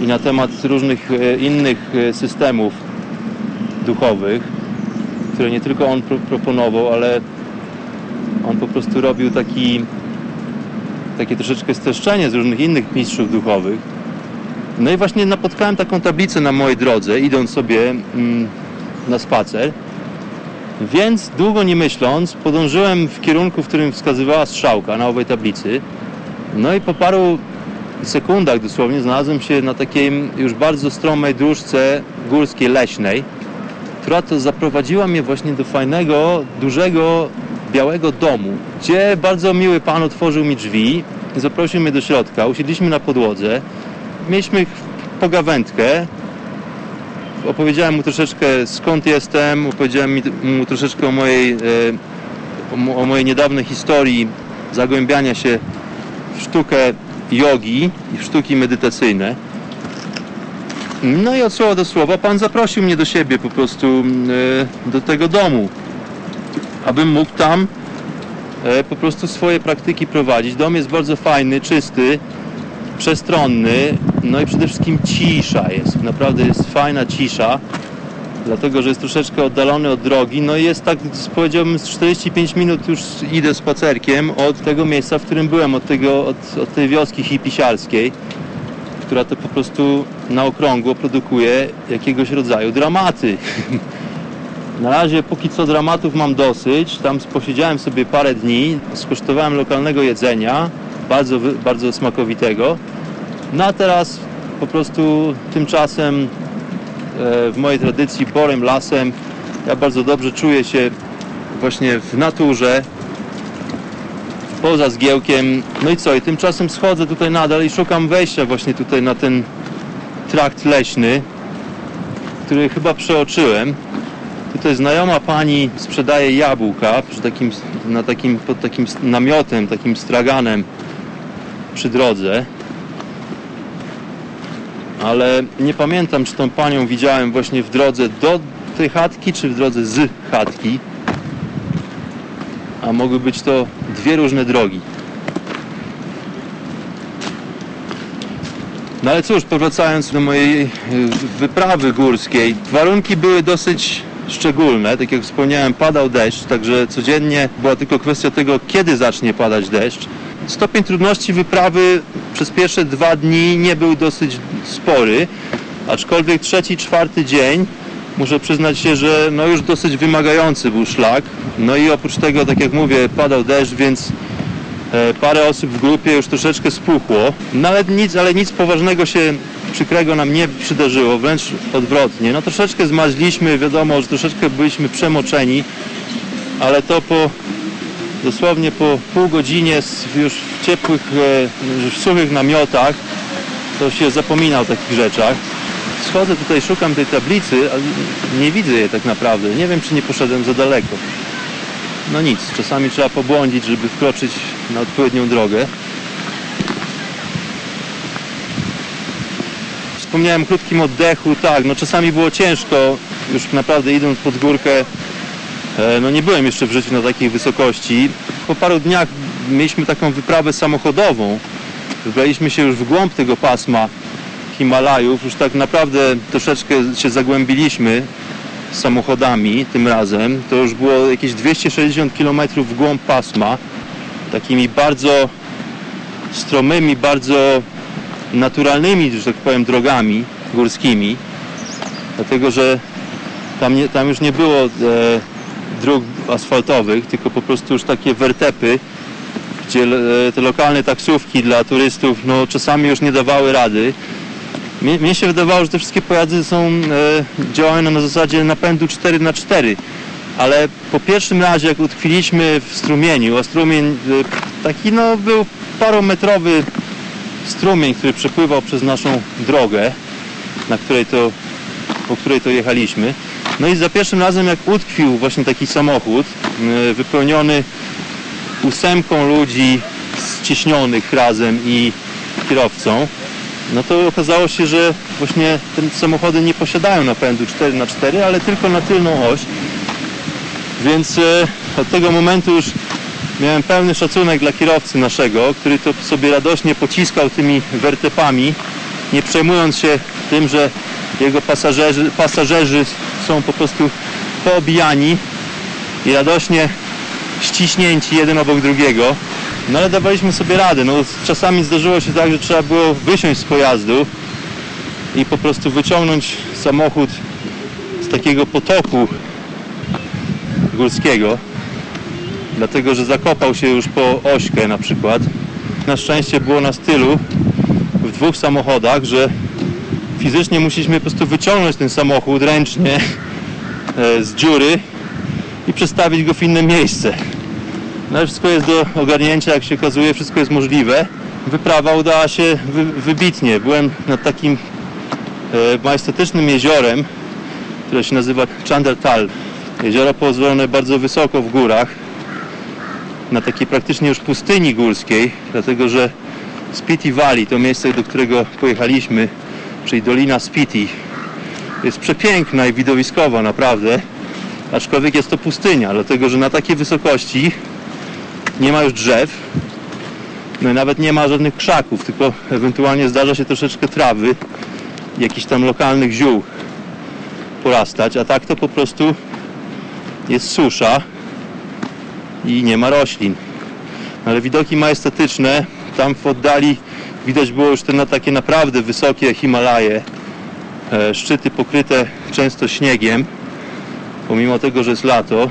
Speaker 3: i na temat różnych innych systemów duchowych które nie tylko on pro proponował, ale on po prostu robił taki, takie troszeczkę streszczenie z różnych innych mistrzów duchowych. No i właśnie napotkałem taką tablicę na mojej drodze, idąc sobie mm, na spacer. Więc długo nie myśląc, podążyłem w kierunku, w którym wskazywała strzałka na owej tablicy. No i po paru sekundach dosłownie znalazłem się na takiej już bardzo stromej dróżce górskiej leśnej która to zaprowadziła mnie właśnie do fajnego, dużego, białego domu, gdzie bardzo miły pan otworzył mi drzwi, zaprosił mnie do środka, usiedliśmy na podłodze, mieliśmy pogawędkę, opowiedziałem mu troszeczkę skąd jestem, opowiedziałem mu troszeczkę o mojej, e, o mojej niedawnej historii zagłębiania się w sztukę jogi i w sztuki medytacyjne. No i od słowa do słowa Pan zaprosił mnie do siebie po prostu mm, e, do tego domu, abym mógł tam e, po prostu swoje praktyki prowadzić. Dom jest bardzo fajny, czysty, przestronny, no i przede wszystkim cisza jest. Naprawdę jest fajna cisza, dlatego że jest troszeczkę oddalony od drogi. No i jest tak, powiedziałbym, z 45 minut już idę spacerkiem od tego miejsca, w którym byłem, od, tego, od, od tej wioski hipisiarskiej która to po prostu na okrągło produkuje jakiegoś rodzaju dramaty. [laughs] Na razie póki co dramatów mam dosyć. Tam posiedziałem sobie parę dni, skosztowałem lokalnego jedzenia, bardzo, bardzo smakowitego. No a teraz po prostu tymczasem e, w mojej tradycji borem lasem ja bardzo dobrze czuję się właśnie w naturze, poza zgiełkiem. No i co? I tymczasem schodzę tutaj nadal i szukam wejścia właśnie tutaj na ten trakt leśny, który chyba przeoczyłem. Tutaj znajoma pani sprzedaje jabłka przy takim, na takim, pod takim namiotem, takim straganem przy drodze. Ale nie pamiętam, czy tą panią widziałem właśnie w drodze do tej chatki, czy w drodze z chatki a mogły być to dwie różne drogi. No ale cóż, powracając do mojej y, wyprawy górskiej, warunki były dosyć szczególne. Tak jak wspomniałem, padał deszcz, także codziennie była tylko kwestia tego, kiedy zacznie padać deszcz. Stopień trudności wyprawy przez pierwsze dwa dni nie był dosyć spory, aczkolwiek trzeci, czwarty dzień muszę przyznać się, że no już dosyć wymagający był szlak. No i oprócz tego, tak jak mówię, padał deszcz, więc e, parę osób w grupie już troszeczkę spuchło. No ale nic, ale nic poważnego się przykrego nam nie przydarzyło, wręcz odwrotnie. No troszeczkę zmaźliśmy, wiadomo, że troszeczkę byliśmy przemoczeni, ale to po dosłownie po pół godzinie już w ciepłych, e, w suchych namiotach to się zapomina o takich rzeczach schodzę tutaj, szukam tej tablicy, ale nie widzę jej tak naprawdę. Nie wiem, czy nie poszedłem za daleko. No nic, czasami trzeba pobłądzić, żeby wkroczyć na odpowiednią drogę. wspomniałem, krótkim oddechu, tak, no czasami było ciężko, już naprawdę idąc pod górkę, e, no nie byłem jeszcze w życiu na takiej wysokości. Po paru dniach mieliśmy taką wyprawę samochodową, wybraliśmy się już w głąb tego pasma Himalajów, już tak naprawdę troszeczkę się zagłębiliśmy samochodami tym razem. To już było jakieś 260 km w głąb pasma, takimi bardzo stromymi, bardzo naturalnymi, że tak powiem, drogami górskimi, dlatego że tam, nie, tam już nie było e, dróg asfaltowych, tylko po prostu już takie wertepy, gdzie e, te lokalne taksówki dla turystów no, czasami już nie dawały rady. Mnie, mnie się wydawało, że te wszystkie pojazdy są, e, działają na zasadzie napędu 4 na 4 ale po pierwszym razie jak utkwiliśmy w strumieniu, a strumień e, taki no był parometrowy strumień, który przepływał przez naszą drogę, na której to, po której to jechaliśmy. No i za pierwszym razem jak utkwił właśnie taki samochód e, wypełniony ósemką ludzi ścieśnionych razem i kierowcą, no to okazało się, że właśnie te samochody nie posiadają napędu 4x4, ale tylko na tylną oś. Więc e, od tego momentu już miałem pełny szacunek dla kierowcy naszego, który to sobie radośnie pociskał tymi wertepami, nie przejmując się tym, że jego pasażerzy, pasażerzy są po prostu poobijani i radośnie ściśnięci jeden obok drugiego. No ale dawaliśmy sobie radę. No, czasami zdarzyło się tak, że trzeba było wysiąść z pojazdu i po prostu wyciągnąć samochód z takiego potoku górskiego dlatego że zakopał się już po ośkę na przykład. Na szczęście było na stylu w dwóch samochodach, że fizycznie musieliśmy po prostu wyciągnąć ten samochód ręcznie e, z dziury i przestawić go w inne miejsce. No wszystko jest do ogarnięcia, jak się okazuje, wszystko jest możliwe. Wyprawa udała się wy, wybitnie. Byłem nad takim e, majestatycznym jeziorem, które się nazywa Chandertal. Jezioro położone bardzo wysoko w górach, na takiej praktycznie już pustyni górskiej, dlatego że Spiti Valley, to miejsce, do którego pojechaliśmy, czyli Dolina Spiti, jest przepiękna i widowiskowa naprawdę, aczkolwiek jest to pustynia, dlatego że na takiej wysokości nie ma już drzew, no i nawet nie ma żadnych krzaków, tylko ewentualnie zdarza się troszeczkę trawy, jakichś tam lokalnych ziół porastać, a tak to po prostu jest susza i nie ma roślin. Ale widoki majestatyczne, tam w oddali widać było już te na takie naprawdę wysokie Himalaje, e, szczyty pokryte często śniegiem, pomimo tego, że jest lato,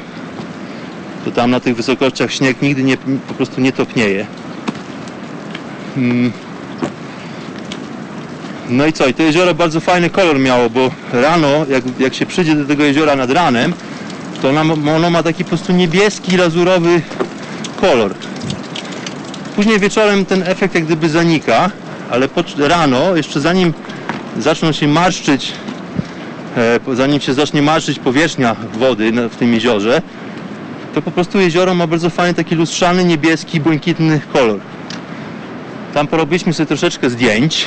Speaker 3: to tam na tych wysokościach śnieg nigdy nie, po prostu nie topnieje. Mm. No i co? I to jezioro bardzo fajny kolor miało, bo rano, jak, jak się przyjdzie do tego jeziora nad ranem, to ono, ma taki po prostu niebieski, lazurowy kolor. Później wieczorem ten efekt jak gdyby zanika, ale rano, jeszcze zanim zaczną się marszczyć, e, zanim się zacznie marszczyć powierzchnia wody w tym jeziorze, to po prostu jezioro ma bardzo fajny taki lustrzany, niebieski, błękitny kolor. Tam porobiliśmy sobie troszeczkę zdjęć.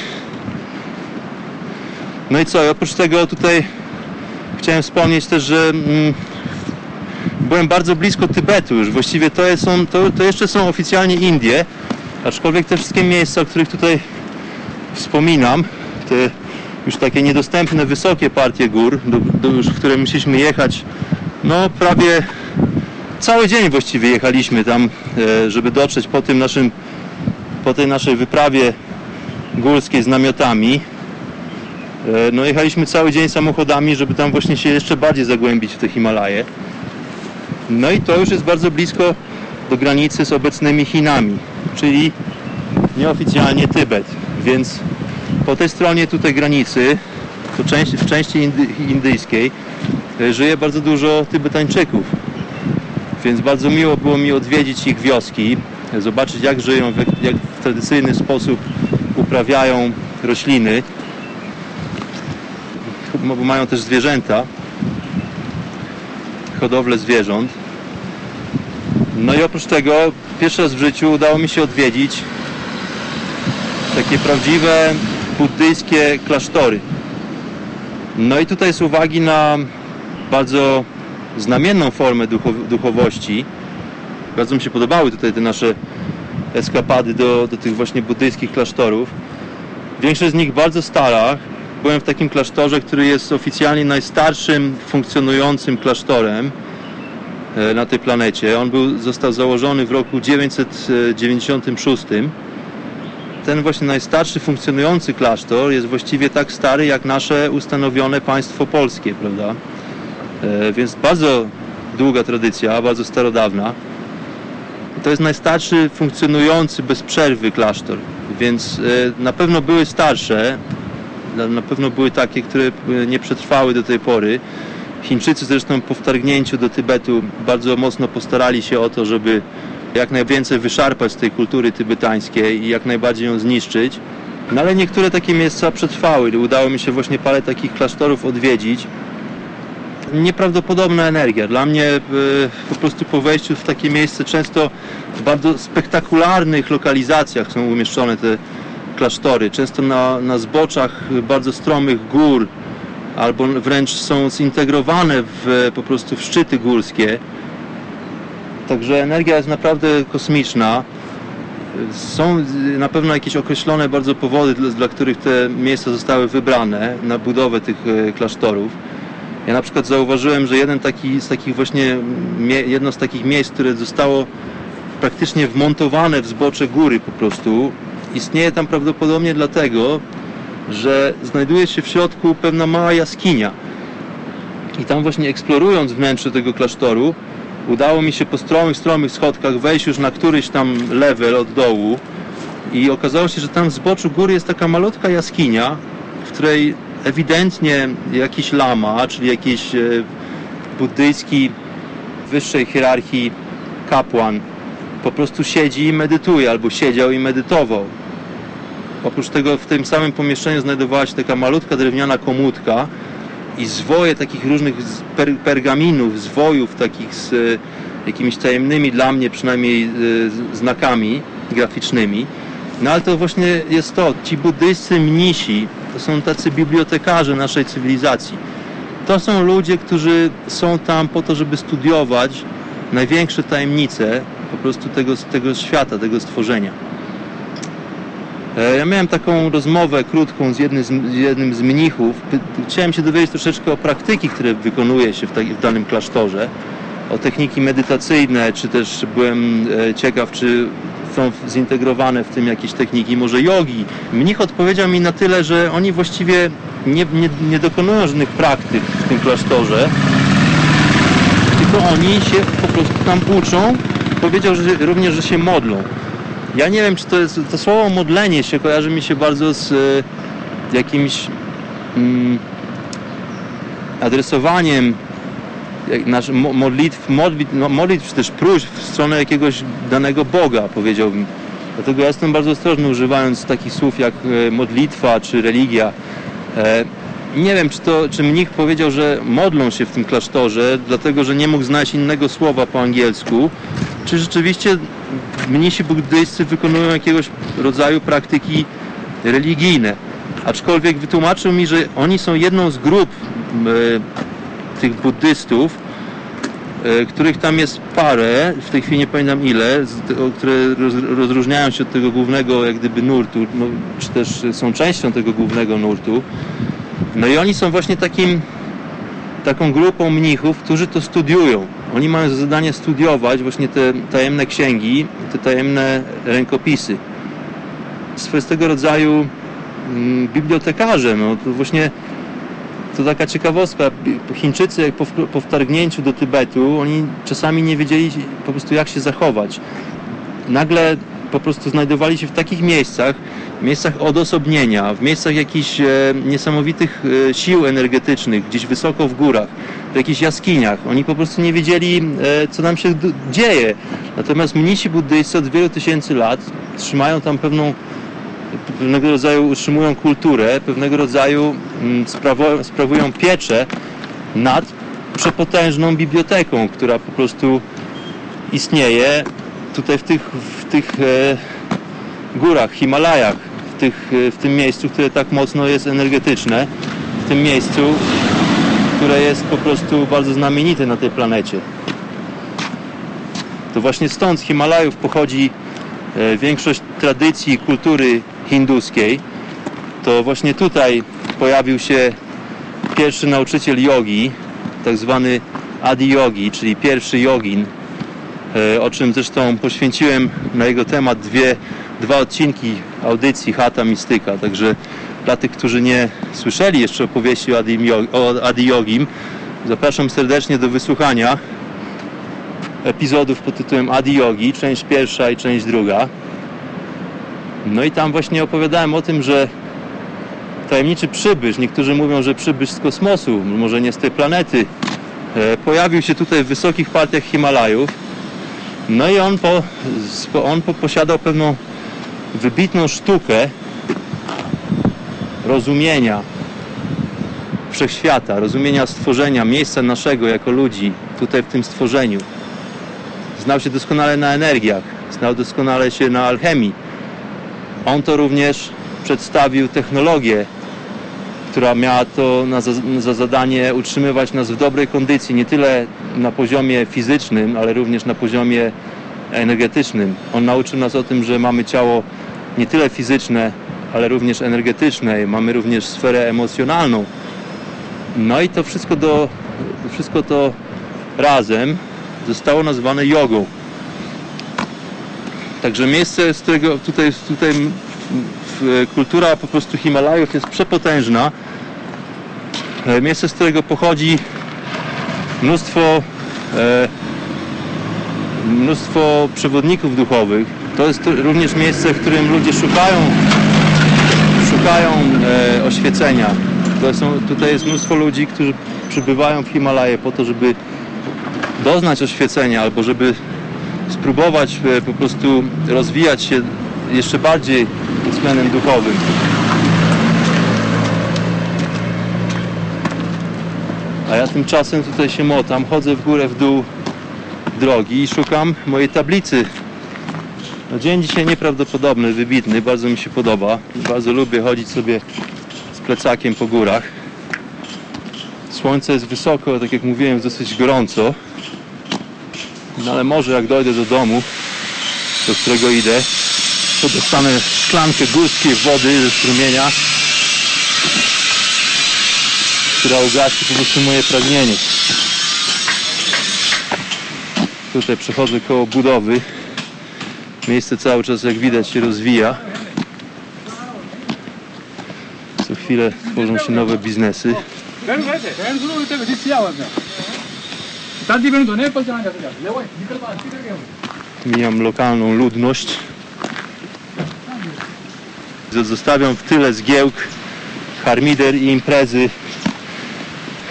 Speaker 3: No i co, oprócz tego tutaj chciałem wspomnieć też, że mm, byłem bardzo blisko Tybetu już. Właściwie to, jest, są, to, to jeszcze są oficjalnie Indie, aczkolwiek te wszystkie miejsca, o których tutaj wspominam, te już takie niedostępne, wysokie partie gór, do, do już, w które musieliśmy jechać, no prawie cały dzień właściwie jechaliśmy tam, e, żeby dotrzeć po tym naszym, po tej naszej wyprawie górskiej z namiotami. E, no jechaliśmy cały dzień samochodami, żeby tam właśnie się jeszcze bardziej zagłębić w te Himalaje. No i to już jest bardzo blisko do granicy z obecnymi Chinami, czyli nieoficjalnie Tybet. Więc po tej stronie tutaj granicy, to w części indy, indyjskiej, e, żyje bardzo dużo Tybetańczyków. Więc bardzo miło było mi odwiedzić ich wioski, zobaczyć jak żyją, jak w tradycyjny sposób uprawiają rośliny, bo mają też zwierzęta hodowlę zwierząt. No i oprócz tego pierwszy raz w życiu udało mi się odwiedzić takie prawdziwe buddyjskie klasztory. No i tutaj z uwagi na bardzo znamienną formę duchow- duchowości, bardzo mi się podobały tutaj te nasze eskapady do, do tych właśnie buddyjskich klasztorów. Większość z nich bardzo stara. Byłem w takim klasztorze, który jest oficjalnie najstarszym funkcjonującym klasztorem e, na tej planecie. On był, został założony w roku 996. Ten właśnie najstarszy funkcjonujący klasztor jest właściwie tak stary jak nasze ustanowione państwo polskie, prawda? E, Więc bardzo długa tradycja, bardzo starodawna. To jest najstarszy funkcjonujący bez przerwy klasztor, więc e, na pewno były starsze, na- pewno były takie, które e, nie przetrwały do tej pory. Chińczycy zresztą po wtargnięciu do Tybetu bardzo mocno postarali się o to, żeby jak najwięcej wyszarpać z tej kultury tybetańskiej i jak najbardziej ją zniszczyć. No ale niektóre takie miejsca przetrwały. Udało mi się właśnie parę takich klasztorów odwiedzić nieprawdopodobna energia. Dla mnie e, po prostu po wejściu w takie miejsce często w bardzo spektakularnych lokalizacjach są umieszczone te klasztory. Często na, na zboczach bardzo stromych gór albo wręcz są zintegrowane w, po prostu w szczyty górskie. Także energia jest naprawdę kosmiczna. Są na pewno jakieś określone bardzo powody, dla, dla których te miejsca zostały wybrane na budowę tych e, klasztorów. Ja na przykład zauważyłem, że jeden taki, z takich właśnie, jedno z takich miejsc, które zostało praktycznie wmontowane w zbocze góry po prostu, istnieje tam prawdopodobnie dlatego, że znajduje się w środku pewna mała jaskinia. I tam właśnie eksplorując wnętrze tego klasztoru, udało mi się po stromych, stromych schodkach wejść już na któryś tam level od dołu i okazało się, że tam w zboczu góry jest taka malutka jaskinia, w której ewidentnie jakiś lama, czyli jakiś e, buddyjski wyższej hierarchii kapłan po prostu siedzi i medytuje, albo siedział i medytował. Oprócz tego w tym samym pomieszczeniu znajdowała się taka malutka drewniana komódka i zwoje takich różnych per, pergaminów, zwojów takich z e, jakimiś tajemnymi dla mnie przynajmniej e, znakami graficznymi. No ale to właśnie jest to, ci buddyjscy mnisi to są tacy bibliotekarze naszej cywilizacji. To są ludzie, którzy są tam po to, żeby studiować największe tajemnice po prostu tego, tego świata, tego stworzenia. E, Ja miałem taką rozmowę krótką z jednym z, jednym z mnichów. Chciałem się dowiedzieć troszeczkę o praktyki, które wykonuje się w, taki, w danym klasztorze, o techniki medytacyjne, czy też byłem e, ciekaw, czy są zintegrowane w tym jakieś techniki, może jogi. Mnich odpowiedział mi na tyle, że oni właściwie nie, nie, nie dokonują żadnych praktyk w tym klasztorze, tylko oni się po prostu tam uczą. Powiedział że również, że się modlą. Ja nie wiem, czy to jest. To słowo modlenie się kojarzy mi się bardzo z e, jakimś mm, adresowaniem nasz, mo- modlitw, modlitw, no, modlitw, czy też próśb w stronę jakiegoś danego Boga, powiedziałbym. Dlatego ja jestem bardzo ostrożny używając takich słów jak e, modlitwa czy religia. E, nie wiem, czy, to, czy mnich powiedział, że modlą się w tym klasztorze, dlatego że nie mógł znaleźć innego słowa po angielsku, czy rzeczywiście mnisi buddyjscy wykonują jakiegoś rodzaju praktyki religijne. Aczkolwiek wytłumaczył mi, że oni są jedną z grup tych buddystów, e, których tam jest parę, w tej chwili nie pamiętam ile, które roz, rozróżniają się od tego głównego jak gdyby nurtu, no, czy też są częścią tego głównego nurtu. No i oni są właśnie takim, taką grupą mnichów, którzy to studiują. Oni mają za zadanie studiować właśnie te tajemne księgi, te tajemne rękopisy. Swego rodzaju mm, bibliotekarze, no to właśnie to taka ciekawostka. Chińczycy po, po wtargnięciu do Tybetu, oni czasami nie wiedzieli po prostu jak się zachować. Nagle po prostu znajdowali się w takich miejscach, miejscach odosobnienia, w miejscach jakichś e, niesamowitych e, sił energetycznych, gdzieś wysoko w górach, w jakichś jaskiniach. Oni po prostu nie wiedzieli, e, co nam się dzieje. Natomiast mnisi buddyjscy od wielu tysięcy lat trzymają tam pewną pewnego rodzaju utrzymują kulturę, pewnego rodzaju mm, sprawo- sprawują pieczę nad przepotężną biblioteką, która po prostu istnieje tutaj w tych, w tych e, górach, Himalajach, w, tych, e, w tym miejscu, które tak mocno jest energetyczne, w tym miejscu, które jest po prostu bardzo znamienite na tej planecie. To właśnie stąd z Himalajów pochodzi e, większość tradycji i kultury hinduskiej. To właśnie tutaj pojawił się pierwszy nauczyciel jogi, tak zwany Adi Yogi, czyli pierwszy jogin, e, o czym zresztą poświęciłem na jego temat dwie, dwa odcinki audycji Hata Mistyka. Także dla tych, którzy nie słyszeli jeszcze opowieści o Adi, o Adi Yogim, zapraszam serdecznie do wysłuchania epizodów pod tytułem Adi Yogi, część pierwsza i część druga. No i tam właśnie opowiadałem o tym, że tajemniczy przybysz, niektórzy mówią, że przybysz z kosmosu, może nie z tej planety, e, pojawił się tutaj w wysokich partiach Himalajów. No i on, po, on po, posiadał pewną wybitną sztukę rozumienia wszechświata, rozumienia stworzenia, miejsca naszego jako ludzi tutaj w tym stworzeniu. Znał się doskonale na energiach, znał doskonale się na alchemii. On to również przedstawił technologię, która miała to na za, za, zadanie utrzymywać nas w dobrej kondycji, nie tyle na poziomie fizycznym, ale również na poziomie energetycznym. On nauczył nas o tym, że mamy ciało nie tyle fizyczne, ale również energetyczne, mamy również sferę emocjonalną. No i to wszystko, do, wszystko to razem zostało nazwane jogą. Także miejsce, z którego tutaj, tutaj kultura po prostu Himalajów jest przepotężna. E, miejsce, z którego pochodzi mnóstwo e, mnóstwo przewodników duchowych. To jest również miejsce, w którym ludzie szukają szukają e, oświecenia. To są, tutaj jest mnóstwo ludzi, którzy przybywają w Himalaje po to, żeby doznać oświecenia albo żeby spróbować e, po prostu rozwijać się jeszcze bardziej względem duchowym. A ja tymczasem tutaj się motam, chodzę w górę, w dół drogi i szukam mojej tablicy. No dzień dzisiaj nieprawdopodobny, wybitny, bardzo mi się podoba. Bardzo lubię chodzić sobie z plecakiem po górach. Słońce jest wysoko, tak jak mówiłem, dosyć gorąco. No ale może jak dojdę do domu, do którego idę, to dostanę szklankę górskiej wody ze strumienia, która ugasi po prostu moje pragnienie. Tutaj przechodzę koło budowy. Miejsce cały czas, jak widać, się rozwija. Co chwilę tworzą się nowe biznesy. Mijam lokalną ludność. Zostawiam w tyle zgiełk, harmider i imprezy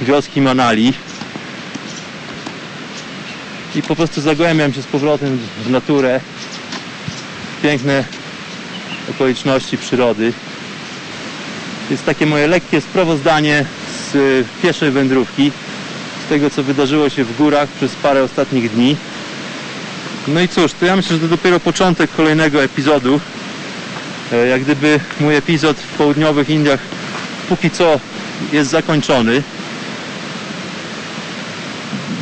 Speaker 3: wioski Manali. I po prostu zagłębiam się z powrotem w naturę. Piękne okoliczności przyrody. Jest takie moje lekkie sprawozdanie z pieszej wędrówki tego, co wydarzyło się w górach przez parę ostatnich dni. No i cóż, to ja myślę, że to dopiero początek kolejnego epizodu. E, jak gdyby mój epizod w południowych Indiach póki co jest zakończony.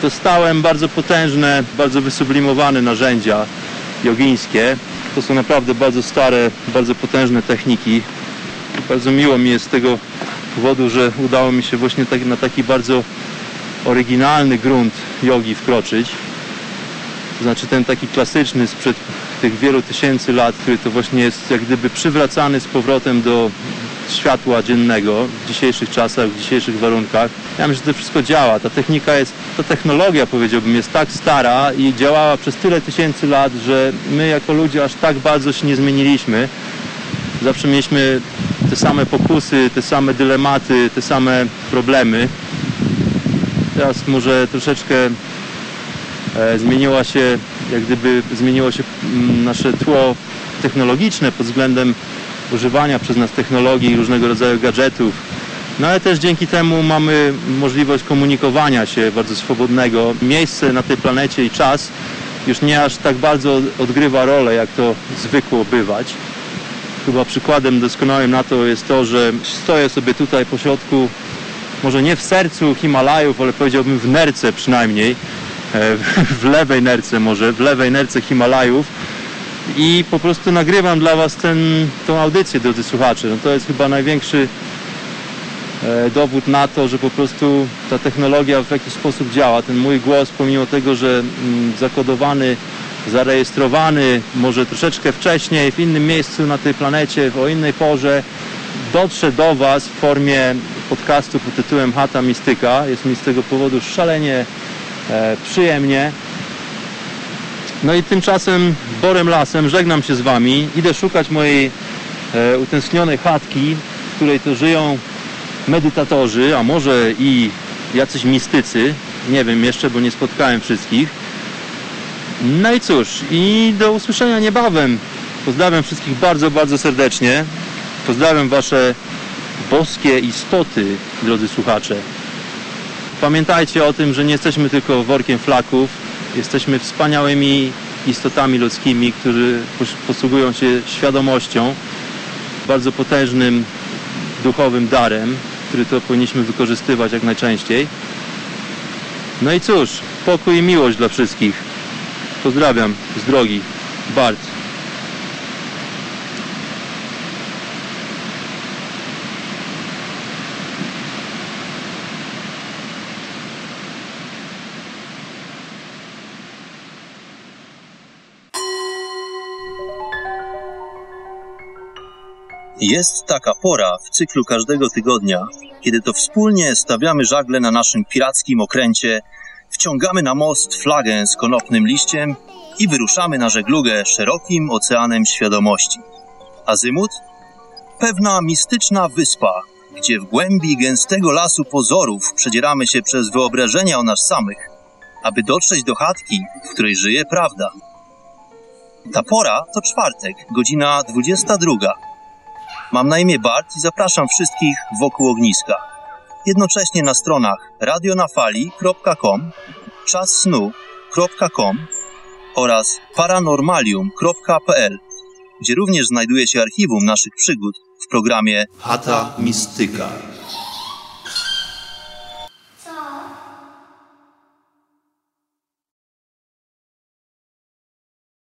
Speaker 3: Dostałem bardzo potężne, bardzo wysublimowane narzędzia jogińskie. To są naprawdę bardzo stare, bardzo potężne techniki. Bardzo miło mi jest z tego powodu, że udało mi się właśnie tak, na taki bardzo oryginalny grunt jogi wkroczyć. To znaczy ten taki klasyczny sprzed tych wielu tysięcy lat, który to właśnie jest jak gdyby przywracany z powrotem do światła dziennego w dzisiejszych czasach, w dzisiejszych warunkach. Ja myślę, że to wszystko działa. Ta technika jest, ta technologia powiedziałbym jest tak stara i działała przez tyle tysięcy lat, że my jako ludzie aż tak bardzo się nie zmieniliśmy. Zawsze mieliśmy te same pokusy, te same dylematy, te same problemy. Teraz może troszeczkę e, zmieniła się, jak gdyby zmieniło się mm, nasze tło technologiczne pod względem używania przez nas technologii różnego rodzaju gadżetów. No ale też dzięki temu mamy możliwość komunikowania się bardzo swobodnego. Miejsce na tej planecie i czas już nie aż tak bardzo odgrywa rolę, jak to zwykło bywać. chyba przykładem doskonałym na to jest to, że stoję sobie tutaj po środku, może nie w sercu Himalajów, ale powiedziałbym w nerce przynajmniej, e, [laughs] w lewej nerce może, w lewej nerce Himalajów i po prostu nagrywam dla Was tą audycję, drodzy słuchacze. No to jest chyba największy e, dowód na to, że po prostu ta technologia w jakiś sposób działa. Ten mój głos, pomimo tego, że mm, zakodowany, zarejestrowany, może troszeczkę wcześniej, w innym miejscu na tej planecie, o innej porze, dotrze do Was w formie podcastu pod tytułem Hata Mistyka. Jest mi z tego powodu szalenie e, przyjemnie. No i tymczasem borem lasem żegnam się z Wami. Idę szukać mojej e, utęsknionej chatki, w której to żyją medytatorzy, a może i jacyś mistycy. Nie wiem jeszcze, bo nie spotkałem wszystkich. No i cóż, i do usłyszenia niebawem. Pozdrawiam wszystkich bardzo, bardzo serdecznie. Pozdrawiam Wasze boskie istoty, drodzy słuchacze. Pamiętajcie o tym, że nie jesteśmy tylko workiem flaków, jesteśmy wspaniałymi istotami ludzkimi, którzy pos- posługują się świadomością, bardzo potężnym duchowym darem, który to powinniśmy wykorzystywać jak najczęściej. No i cóż, pokój i miłość dla wszystkich. Pozdrawiam z drogi. Bart.
Speaker 1: Jest taka pora w cyklu każdego tygodnia, kiedy to wspólnie stawiamy żagle na naszym pirackim okręcie, wciągamy na most flagę z konopnym liściem i wyruszamy na żeglugę szerokim oceanem świadomości. Azymut? Pewna mistyczna wyspa, gdzie w głębi gęstego lasu pozorów przedzieramy się przez wyobrażenia o nas samych, aby dotrzeć do chatki, w której żyje prawda. Ta pora to czwartek, godzina 22. Mam na imię Bart i zapraszam wszystkich wokół ogniska. Jednocześnie na stronach radionafali.com, czassnu.com oraz paranormalium.pl, gdzie również znajduje się archiwum naszych przygód w programie
Speaker 2: Hata Mistyka.